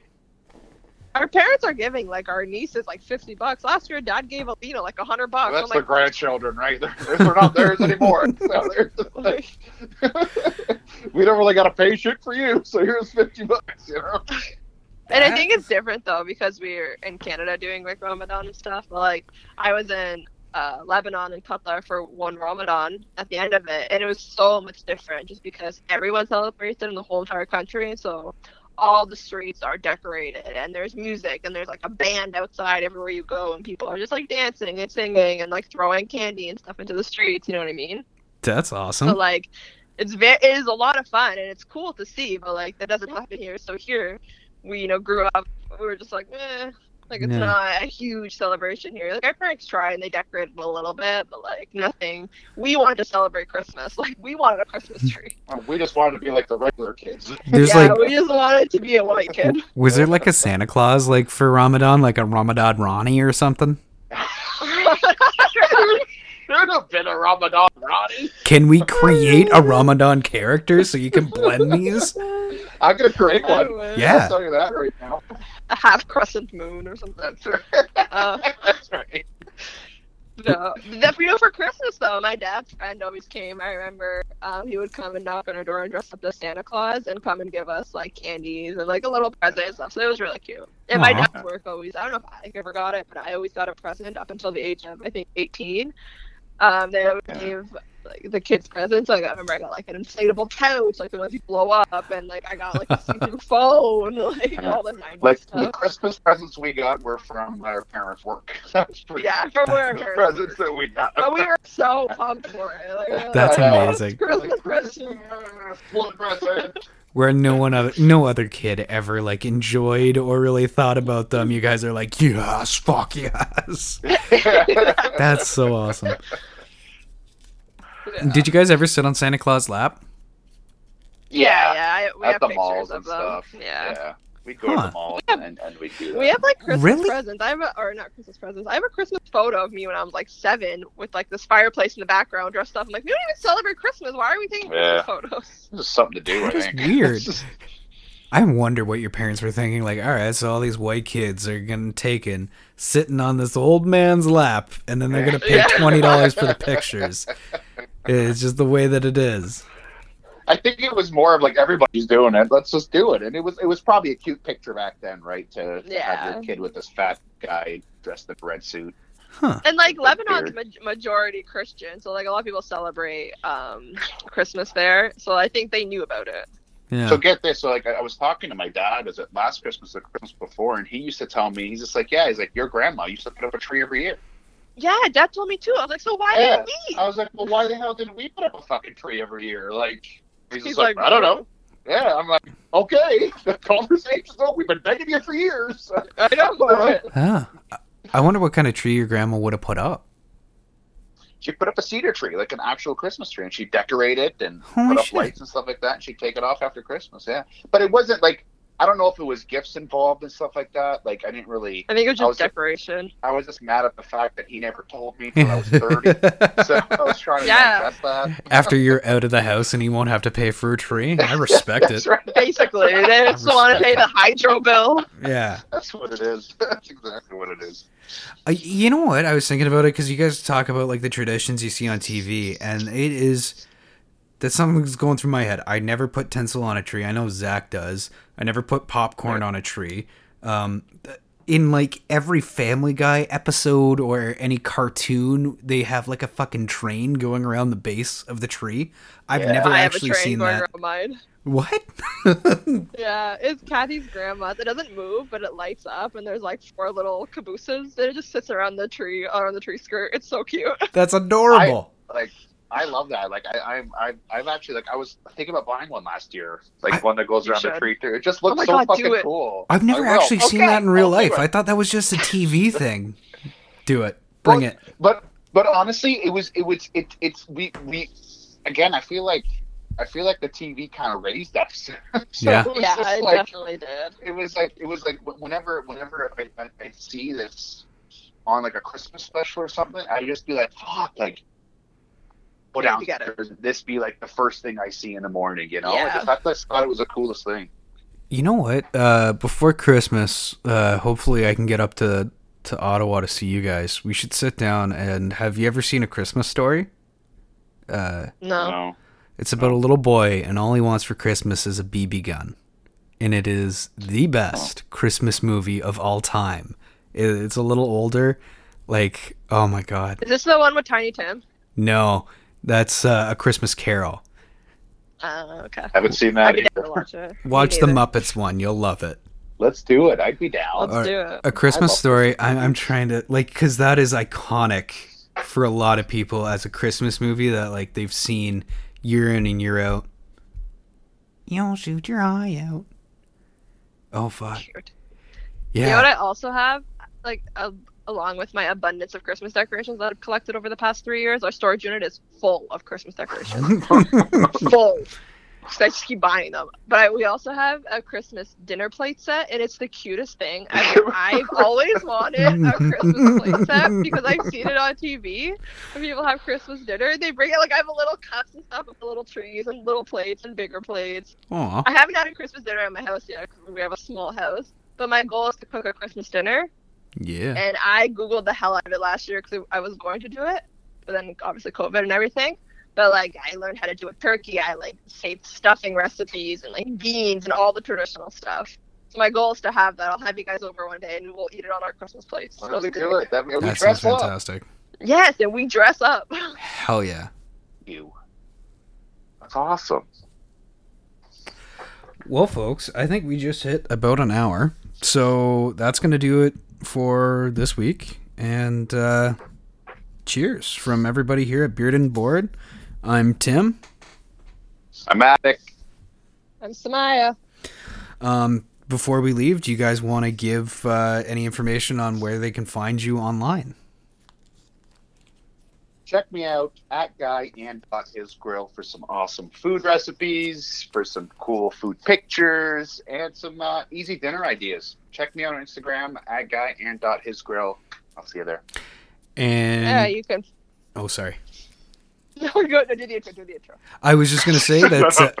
Speaker 3: our parents are giving like our nieces like fifty bucks. Last year, Dad gave Alina like a hundred bucks.
Speaker 2: that's
Speaker 3: I'm
Speaker 2: the
Speaker 3: like,
Speaker 2: grandchildren, right? They're, they're not theirs anymore. So they're like, we don't really got a pay shit for you, so here's fifty bucks. You know?
Speaker 3: And I think it's different though because we're in Canada doing like Ramadan and stuff. But like I was in uh, Lebanon and Qatar for one Ramadan at the end of it, and it was so much different just because everyone celebrates it in the whole entire country. So all the streets are decorated and there's music and there's like a band outside everywhere you go and people are just like dancing and singing and like throwing candy and stuff into the streets. You know what I mean?
Speaker 1: That's awesome.
Speaker 3: So like, it's very it is a lot of fun and it's cool to see, but like that doesn't happen here. So here, we you know grew up. We were just like, eh, Like it's
Speaker 1: Yeah.
Speaker 3: not a huge celebration here. Like our parents try and they decorated a little bit, but like nothing. We wanted to celebrate Christmas. Like we wanted a Christmas tree.
Speaker 2: We just wanted to be like the regular kids.
Speaker 1: There's
Speaker 3: yeah,
Speaker 1: like
Speaker 3: we just wanted to be a white kid.
Speaker 1: was there like a Santa Claus like for Ramadan, like a Ramadan Ronnie or something?
Speaker 2: There'd have been a Ramadan Ronnie.
Speaker 1: Can we create a Ramadan character so you can blend these?
Speaker 2: I'm gonna create one.
Speaker 1: Yeah.
Speaker 2: I'll tell you that right now.
Speaker 3: a half crescent moon or something.
Speaker 2: That's right.
Speaker 3: Uh,
Speaker 2: That's right.
Speaker 3: no, that you know, for Christmas though, my dad's friend always came. I remember um, he would come and knock on our door and dress up as Santa Claus and come and give us like candies and like a little present and stuff. So it was really cute. And my dad's work always, I don't know if I ever got it, but I always got a present up until the age of I think 18. Um, they always
Speaker 2: Yeah.
Speaker 3: gave like the kids presents. Like I remember I got like an inflatable couch, like the ones you blow up, and like I got like a see-through phone, like all the 90s
Speaker 2: Like
Speaker 3: stuff.
Speaker 2: the Christmas presents we got were from our parents' work. That's pretty
Speaker 3: Yeah, from where our
Speaker 2: the
Speaker 3: parents
Speaker 2: presents that we got.
Speaker 3: But we were so pumped for it. Like,
Speaker 1: That's
Speaker 3: like, "Oh,
Speaker 1: amazing.
Speaker 3: Christmas present.
Speaker 2: One present.
Speaker 1: Where no one other no other kid ever like enjoyed or really thought about them. You guys are like, yes, fuck yes. That's so awesome.
Speaker 3: Yeah.
Speaker 1: Did you guys ever sit on Santa Claus' lap?
Speaker 3: Yeah, yeah. I, we
Speaker 2: at
Speaker 3: have
Speaker 2: the
Speaker 3: pictures
Speaker 2: malls
Speaker 3: of
Speaker 2: and
Speaker 3: them.
Speaker 2: stuff.
Speaker 3: Yeah.
Speaker 2: We go to
Speaker 1: Huh.
Speaker 2: the malls and, and we do that.
Speaker 3: We have like Christmas
Speaker 1: Really?
Speaker 3: presents. I have a, or not Christmas presents. I have a Christmas photo of me when I was like seven with like this fireplace in the background dressed up. I'm like, we don't even celebrate Christmas. Why are we taking
Speaker 2: Yeah.
Speaker 3: Christmas photos?
Speaker 2: This is something to do, I
Speaker 1: That's
Speaker 2: think.
Speaker 1: weird. I wonder what your parents were thinking. Like, all right, so all these white kids are getting taken, sitting on this old man's lap, and then they're gonna pay
Speaker 3: Yeah.
Speaker 1: twenty dollars for the pictures. It's just the way that it is.
Speaker 2: I think it was more of like everybody's doing it. Let's just do it. And it was it was probably a cute picture back then, right? To, to have your kid with this fat guy dressed in a red suit.
Speaker 1: Huh?
Speaker 3: And like
Speaker 2: Like
Speaker 3: Lebanon's ma- majority Christian, so like a lot of people celebrate um Christmas there. So I think they knew about it.
Speaker 1: Yeah.
Speaker 2: So get this. So like I I was talking to my dad, was it last Christmas or Christmas before, and he used to tell me, he's just like, yeah, he's like, your grandma used to put up a tree every year.
Speaker 3: Yeah, Dad told me too. I was like, so why
Speaker 2: Yeah.
Speaker 3: didn't we?
Speaker 2: I was like, well, why the hell didn't we put up a fucking tree every year? Like, he's,
Speaker 3: He's
Speaker 2: like,
Speaker 3: like,
Speaker 2: I don't know. Yeah, I'm like, okay, the conversation's over. We've been begging you for years.
Speaker 3: I know.
Speaker 1: Ah. I wonder what kind of tree your grandma would have put up.
Speaker 2: she put up a cedar tree, like an actual Christmas tree, and she decorate it and
Speaker 1: Holy
Speaker 2: put up
Speaker 1: shit.
Speaker 2: lights and stuff like that. And she'd take it off after Christmas. Yeah, but it wasn't like I don't know if it was gifts involved and stuff like that. Like I didn't really.
Speaker 3: I think it was
Speaker 2: I
Speaker 3: just
Speaker 2: was-
Speaker 3: decoration.
Speaker 2: I was just mad at the fact that he never told me until I was thirty. so I was trying to
Speaker 3: Yeah.
Speaker 2: that.
Speaker 1: After you're out of the house and you won't have to pay for a tree, I respect
Speaker 2: That's
Speaker 1: it.
Speaker 2: right.
Speaker 3: Basically, they just want to pay the hydro bill.
Speaker 1: Yeah.
Speaker 2: That's what it is. That's exactly what it is.
Speaker 1: Uh, you know what? I was thinking about it because you guys talk about like the traditions you see on TV, and it is that's something that's going through my head. I never put tinsel on a tree. I know Zach does. I never put popcorn on a tree. Um, in like every Family Guy episode or any cartoon, they have like a fucking train going around the base of the tree. I've
Speaker 2: Yeah.
Speaker 1: never
Speaker 3: I
Speaker 1: actually seen that.
Speaker 3: around mine.
Speaker 1: What?
Speaker 3: Yeah, it's Kathy's grandma's. It doesn't move, but it lights up, and there's like four little cabooses that it just sits around the tree, around the tree skirt. It's so cute.
Speaker 1: that's adorable.
Speaker 2: Like I love that. Like I, I'm, I, I've actually like I was thinking about buying one last year. Like
Speaker 1: I-
Speaker 2: one that goes
Speaker 3: You
Speaker 2: around the tree too. It just looks
Speaker 3: Oh
Speaker 2: so
Speaker 3: God,
Speaker 2: fucking cool.
Speaker 1: I've never
Speaker 2: I will.
Speaker 1: actually seen that in real life.
Speaker 2: it.
Speaker 1: I thought that was just a TV thing. Do it. Bring
Speaker 2: Well,
Speaker 1: it.
Speaker 2: But but honestly, it was it was it it's we we again. I feel like I feel like the TV kind of raised us. so
Speaker 1: Yeah.
Speaker 2: It
Speaker 3: yeah,
Speaker 2: just
Speaker 3: it
Speaker 2: like,
Speaker 3: definitely did.
Speaker 2: it was like it was like whenever whenever I, I, I see this on like a Christmas special or something, I just be like, fuck, like go
Speaker 3: Yeah, you
Speaker 2: downstairs. This be like the first thing I see in the morning. You know, I just, I just thought it was the coolest thing.
Speaker 1: You know what? Uh, before Christmas, uh, hopefully I can get up to to Ottawa to see you guys. We should sit down and have you ever seen a Christmas story? Uh,
Speaker 3: No.
Speaker 2: No.
Speaker 1: it's about a little boy and all he wants for Christmas is a BB gun, and it is the best Christmas movie of all time. It, it's a little older, like oh my god,
Speaker 3: Is this the one with Tiny Tim?
Speaker 1: no, that's uh, a Christmas Carol.
Speaker 3: Uh, okay.
Speaker 2: Haven't seen
Speaker 3: I'd
Speaker 2: that.
Speaker 3: be
Speaker 2: Either.
Speaker 3: down to watch it.
Speaker 1: Watch the. Muppets one, you'll love it.
Speaker 2: Let's do it. I'd be down.
Speaker 3: Let's
Speaker 1: Alright.
Speaker 3: do it.
Speaker 1: a Christmas story. I'm, I'm trying to like because that is iconic for a lot of people as a Christmas movie that like they've seen year in and year out. You'll shoot your eye out. Oh fuck
Speaker 3: Cute.
Speaker 1: yeah!
Speaker 3: You know what I also have? like a, along with my abundance of Christmas decorations that I've collected over the past three years, our storage unit is full of Christmas decorations. full. So I just keep buying them. But I, we also have a Christmas dinner plate set, and it's the cutest thing. I've, I've always wanted a Christmas plate set because I've seen it on TV. When people have Christmas dinner, they bring it like I have a little cups and stuff with little trees and little plates and bigger plates.
Speaker 1: Aw.
Speaker 3: I haven't had a Christmas dinner at my house yet because we have a small house. But my goal is to cook a Christmas dinner,
Speaker 1: Yeah.
Speaker 3: and I googled the hell out of it last year because I was going to do it, but then obviously COVID and everything. But like I learned how to do a turkey. I like saved stuffing recipes and like beans and all the traditional stuff. So my goal is to have that. I'll have you guys over one day and we'll eat it on our Christmas plates. It'll
Speaker 2: Let's
Speaker 3: be
Speaker 2: do
Speaker 3: great.
Speaker 2: it. That,
Speaker 1: That sounds
Speaker 2: dress up.
Speaker 1: fantastic.
Speaker 3: Yes, and we dress up.
Speaker 1: Hell yeah.
Speaker 2: You. That's awesome.
Speaker 1: Well, folks, I think we just hit about an hour. So that's going to do it for this week. And uh, cheers from everybody here at Bearded and Bored. I'm Tim.
Speaker 2: I'm Attic.
Speaker 3: I'm Samaya.
Speaker 1: Um, before we leave, do you guys want to give uh, any information on where they can find you online?
Speaker 2: Check me out at Guy and Dot His Grill for some awesome food recipes, for some cool food pictures, and some uh, easy dinner ideas. Check me out on Instagram at Guy and Dot His Grill. I'll see you there.
Speaker 1: And
Speaker 3: Yeah, you can.
Speaker 1: oh, sorry.
Speaker 3: No, we're good. No, do the intro. Do the intro.
Speaker 1: I was just gonna say that.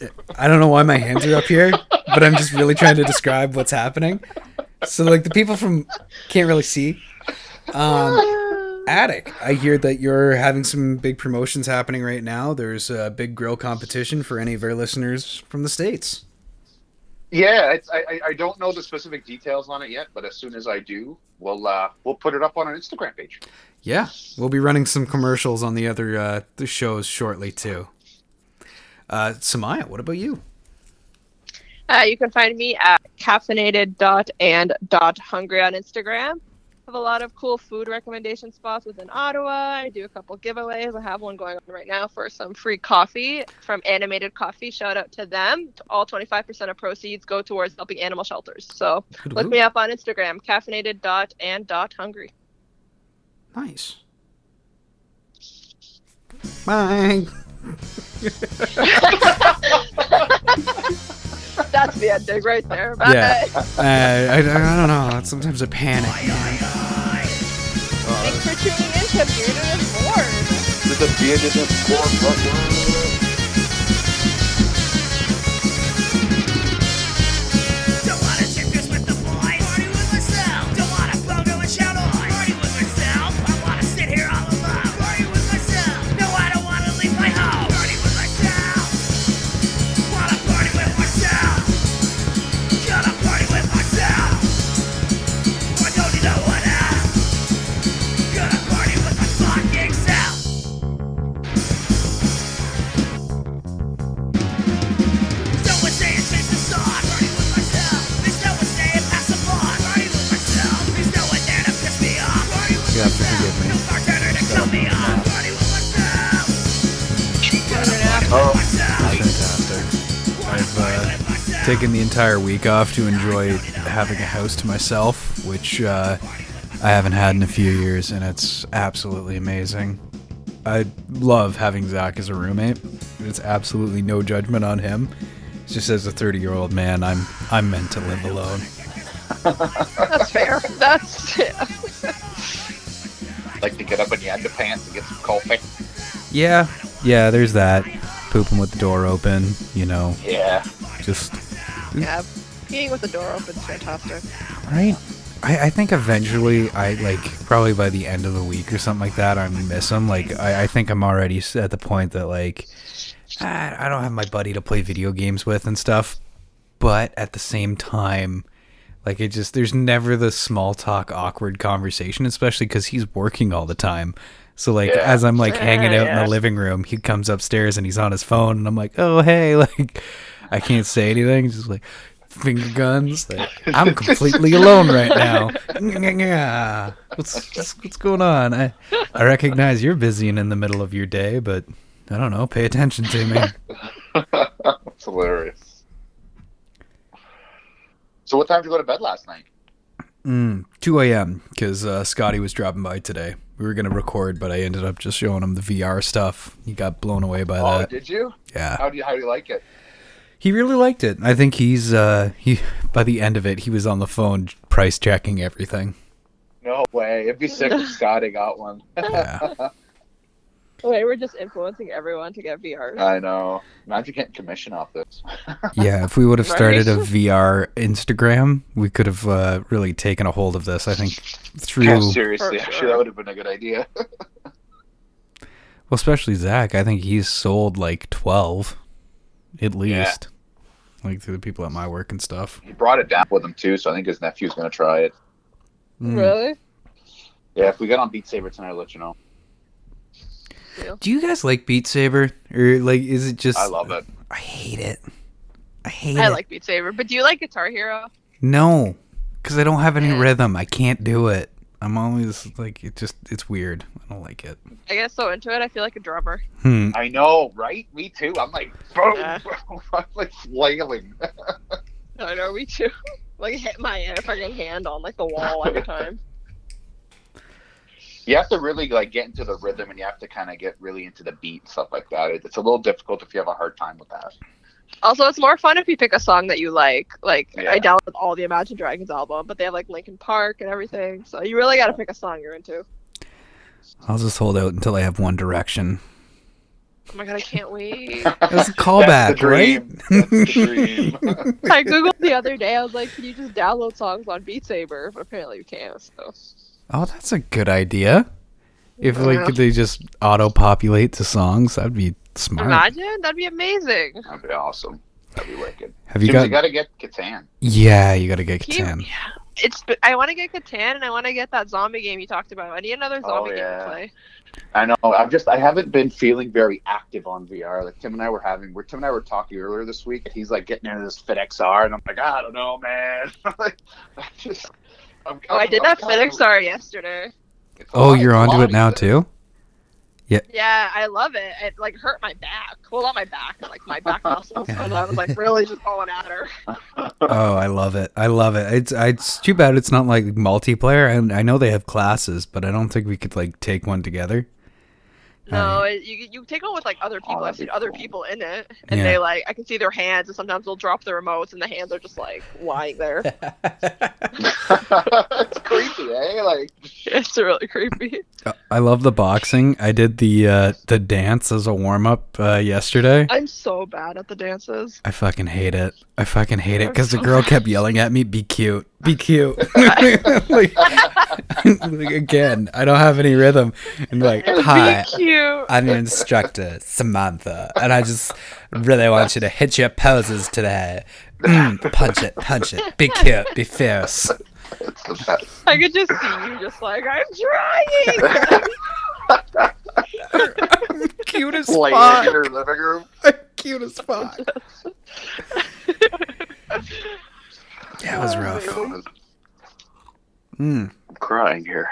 Speaker 1: Uh, I don't know why my hands are up here, but I'm just really trying to describe what's happening. So, like the people from can't really see. Um, Attic, I hear that you're having some big promotions happening right now. There's a big grill competition for any of our listeners from the states.
Speaker 2: Yeah, it's, I, I- I don't know the specific details on it yet, but as soon as I do, we'll uh, we'll put it up on our Instagram page.
Speaker 1: Yeah, we'll be running some commercials on the other uh, the shows shortly too. Uh, Samaya, what about you?
Speaker 3: Uh, you can find me at caffeinated dot and dot hungry on Instagram. Have a lot of cool food recommendation spots within Ottawa. I do a couple giveaways. I have one going on right now for some free coffee from Animated Coffee. Shout out to them. All 25% of proceeds go towards helping animal shelters. So
Speaker 1: Good
Speaker 3: look
Speaker 1: woo.
Speaker 3: me up on Instagram, caffeinated dot and dot hungry.
Speaker 1: Nice. Bye.
Speaker 3: That's the ending right there. Bye.
Speaker 1: Yeah. Uh, I, I don't know. Sometimes I panic.
Speaker 3: Thanks for tuning in to Bearded and Bored.
Speaker 2: There's a beard in this
Speaker 1: taken the entire week off to enjoy having a house to myself, which uh, I haven't had in a few years, and it's absolutely amazing. I love having Zach as a roommate. It's absolutely no judgment on him. It's just as a 30 year old man, I'm I'm meant to live alone.
Speaker 3: That's fair. That's yeah.
Speaker 2: like to get up in the underpants and get some coffee.
Speaker 1: Yeah, yeah. There's that. Pooping with the door open, you know,
Speaker 2: Yeah.
Speaker 1: just
Speaker 3: yeah. Peeing with the door open is fantastic.
Speaker 1: Right. I, I think eventually, I like probably by the end of the week or something like that, I miss him. Like I, I think I'm already at the point that like I, I don't have my buddy to play video games with and stuff. But at the same time, like it just there's never the small talk awkward conversation, especially because he's working all the time. So like
Speaker 2: Yeah.
Speaker 1: as I'm like hanging out in
Speaker 3: Yeah.
Speaker 1: the living room, he comes upstairs and he's on his phone, and I'm like, oh hey, like I can't say anything, just like finger guns. Like, I'm completely alone right now. what's, what's what's going on? I I recognize you're busy and in the middle of your day, but I don't know. Pay attention to me.
Speaker 2: That's hilarious. So what time did you go to bed last night?
Speaker 1: Mm, 2 a.m. because uh, Scotty was dropping by today. We were gonna record, but I ended up just showing him the VR stuff. He got blown away by
Speaker 2: Oh,
Speaker 1: that.
Speaker 2: did you?
Speaker 1: Yeah,
Speaker 2: How do you how do you like it?
Speaker 1: He really liked it. I think he's uh, he by the end of it, he was on the phone price checking everything.
Speaker 2: No way. It'd be sick if Scotty got one.
Speaker 1: Yeah.
Speaker 3: Wait, we're just influencing everyone to get VR.
Speaker 2: I know. Imagine getting commission off this.
Speaker 1: Yeah, if we would have
Speaker 3: Right.
Speaker 1: started a VR Instagram, we could have uh, really taken a hold of this. I think through,
Speaker 2: Yeah, seriously,
Speaker 3: For
Speaker 2: actually,
Speaker 3: sure.
Speaker 2: that would have been a good idea.
Speaker 1: Well, especially Zach. I think he's sold like twelve, at least, like to the people at my work and stuff.
Speaker 2: he brought it down with him too, so I think his nephew's gonna try it.
Speaker 1: Mm.
Speaker 3: Really?
Speaker 2: Yeah, if we get on Beat Saber tonight, I'll let you know.
Speaker 1: Do you guys like Beat Saber, or like is it just?
Speaker 2: I love it.
Speaker 1: I hate it. I hate it.
Speaker 3: I
Speaker 1: it.
Speaker 3: like Beat Saber, but do you like Guitar Hero?
Speaker 1: no, because I don't have any
Speaker 3: Yeah.
Speaker 1: rhythm. I can't do it. I'm always like it. Just it's weird. I don't like it.
Speaker 3: I get so into it, I feel like a drummer.
Speaker 1: Hmm.
Speaker 2: I know, right? Me too. I'm like, boom,
Speaker 3: Yeah.
Speaker 2: boom. I'm like flailing.
Speaker 3: I know, me too. like hit my uh, fucking hand on like the wall every time.
Speaker 2: You have to really like get into the rhythm, and you have to kind of get really into the beat and stuff like that. It's a little difficult if you have a hard time with that.
Speaker 3: Also, it's more fun if you pick a song that you like. Like
Speaker 2: Yeah.
Speaker 3: I downloaded all the Imagine Dragons album, but they have like Linkin Park and everything. So you really got to pick a song you're into.
Speaker 1: I'll just hold out until I have One Direction.
Speaker 3: Oh my god, I can't wait.
Speaker 1: That's a callback,
Speaker 2: That's the
Speaker 1: right?
Speaker 2: That's the dream.
Speaker 3: I googled the other day. I was like, "Can you just download songs on Beat Saber?" But apparently you can't. So
Speaker 1: Oh, that's a good idea. If like
Speaker 3: Yeah.
Speaker 1: they just auto populate the songs, that'd be smart.
Speaker 3: imagine that'd be amazing.
Speaker 2: That'd be awesome. That'd be wicked.
Speaker 1: Have you
Speaker 2: Dude,
Speaker 1: got?
Speaker 2: you gotta get Catan.
Speaker 1: Yeah, you gotta get
Speaker 3: Can you-
Speaker 1: Catan.
Speaker 3: yeah, it's. I want to get Catan and I want to get that zombie game you talked about. I need another
Speaker 2: Oh,
Speaker 3: zombie game to play.
Speaker 2: I know. I'm just. I haven't been feeling very active on VR. Like Tim and I were having. We're Tim and I were talking earlier this week, and he's like getting into this Fit XR, and I'm like, I don't know, man. like, I just. I'm
Speaker 3: Oh, I did
Speaker 2: I'm
Speaker 3: that
Speaker 2: kinda-
Speaker 3: yesterday.
Speaker 2: it's
Speaker 1: Oh,
Speaker 2: lot-
Speaker 1: you're onto it now too.
Speaker 3: Yeah, I love it. It like hurt my back. Well, not my back, like my back muscles. And I was like really just going at her.
Speaker 1: Oh, I love it. I love it. It's it's too bad it's not like multiplayer. And I know they have classes, but I don't think we could like take one together.
Speaker 3: No, it, you you take on with like other people.
Speaker 2: Oh,
Speaker 3: I've seen other
Speaker 2: cool.
Speaker 3: people in it, and
Speaker 1: Yeah.
Speaker 3: they like I can see their hands, and sometimes they'll drop the remotes, and the hands are just like lying there.
Speaker 2: it's creepy, eh? Like,
Speaker 3: it's really creepy.
Speaker 1: I love the boxing. I did the uh, the dance as a warm up uh, yesterday.
Speaker 3: I'm so bad at the dances.
Speaker 1: I fucking hate it. I fucking hate it because the girl kept yelling at me, "Be cute, be cute." like, like, again, I don't have any rhythm. And like, hi,
Speaker 3: Be cute.
Speaker 1: I'm your instructor, Samantha, and I just really want you to hit your poses today. Mm, punch it, punch it. Be cute, be fierce.
Speaker 2: it's the best.
Speaker 3: I could just see you, just like I'm trying.
Speaker 1: Cute as
Speaker 2: Playing in
Speaker 1: fuck.
Speaker 2: your living room.
Speaker 1: Cute as fuck. Yeah, it was rough. Mm.
Speaker 2: I'm crying here.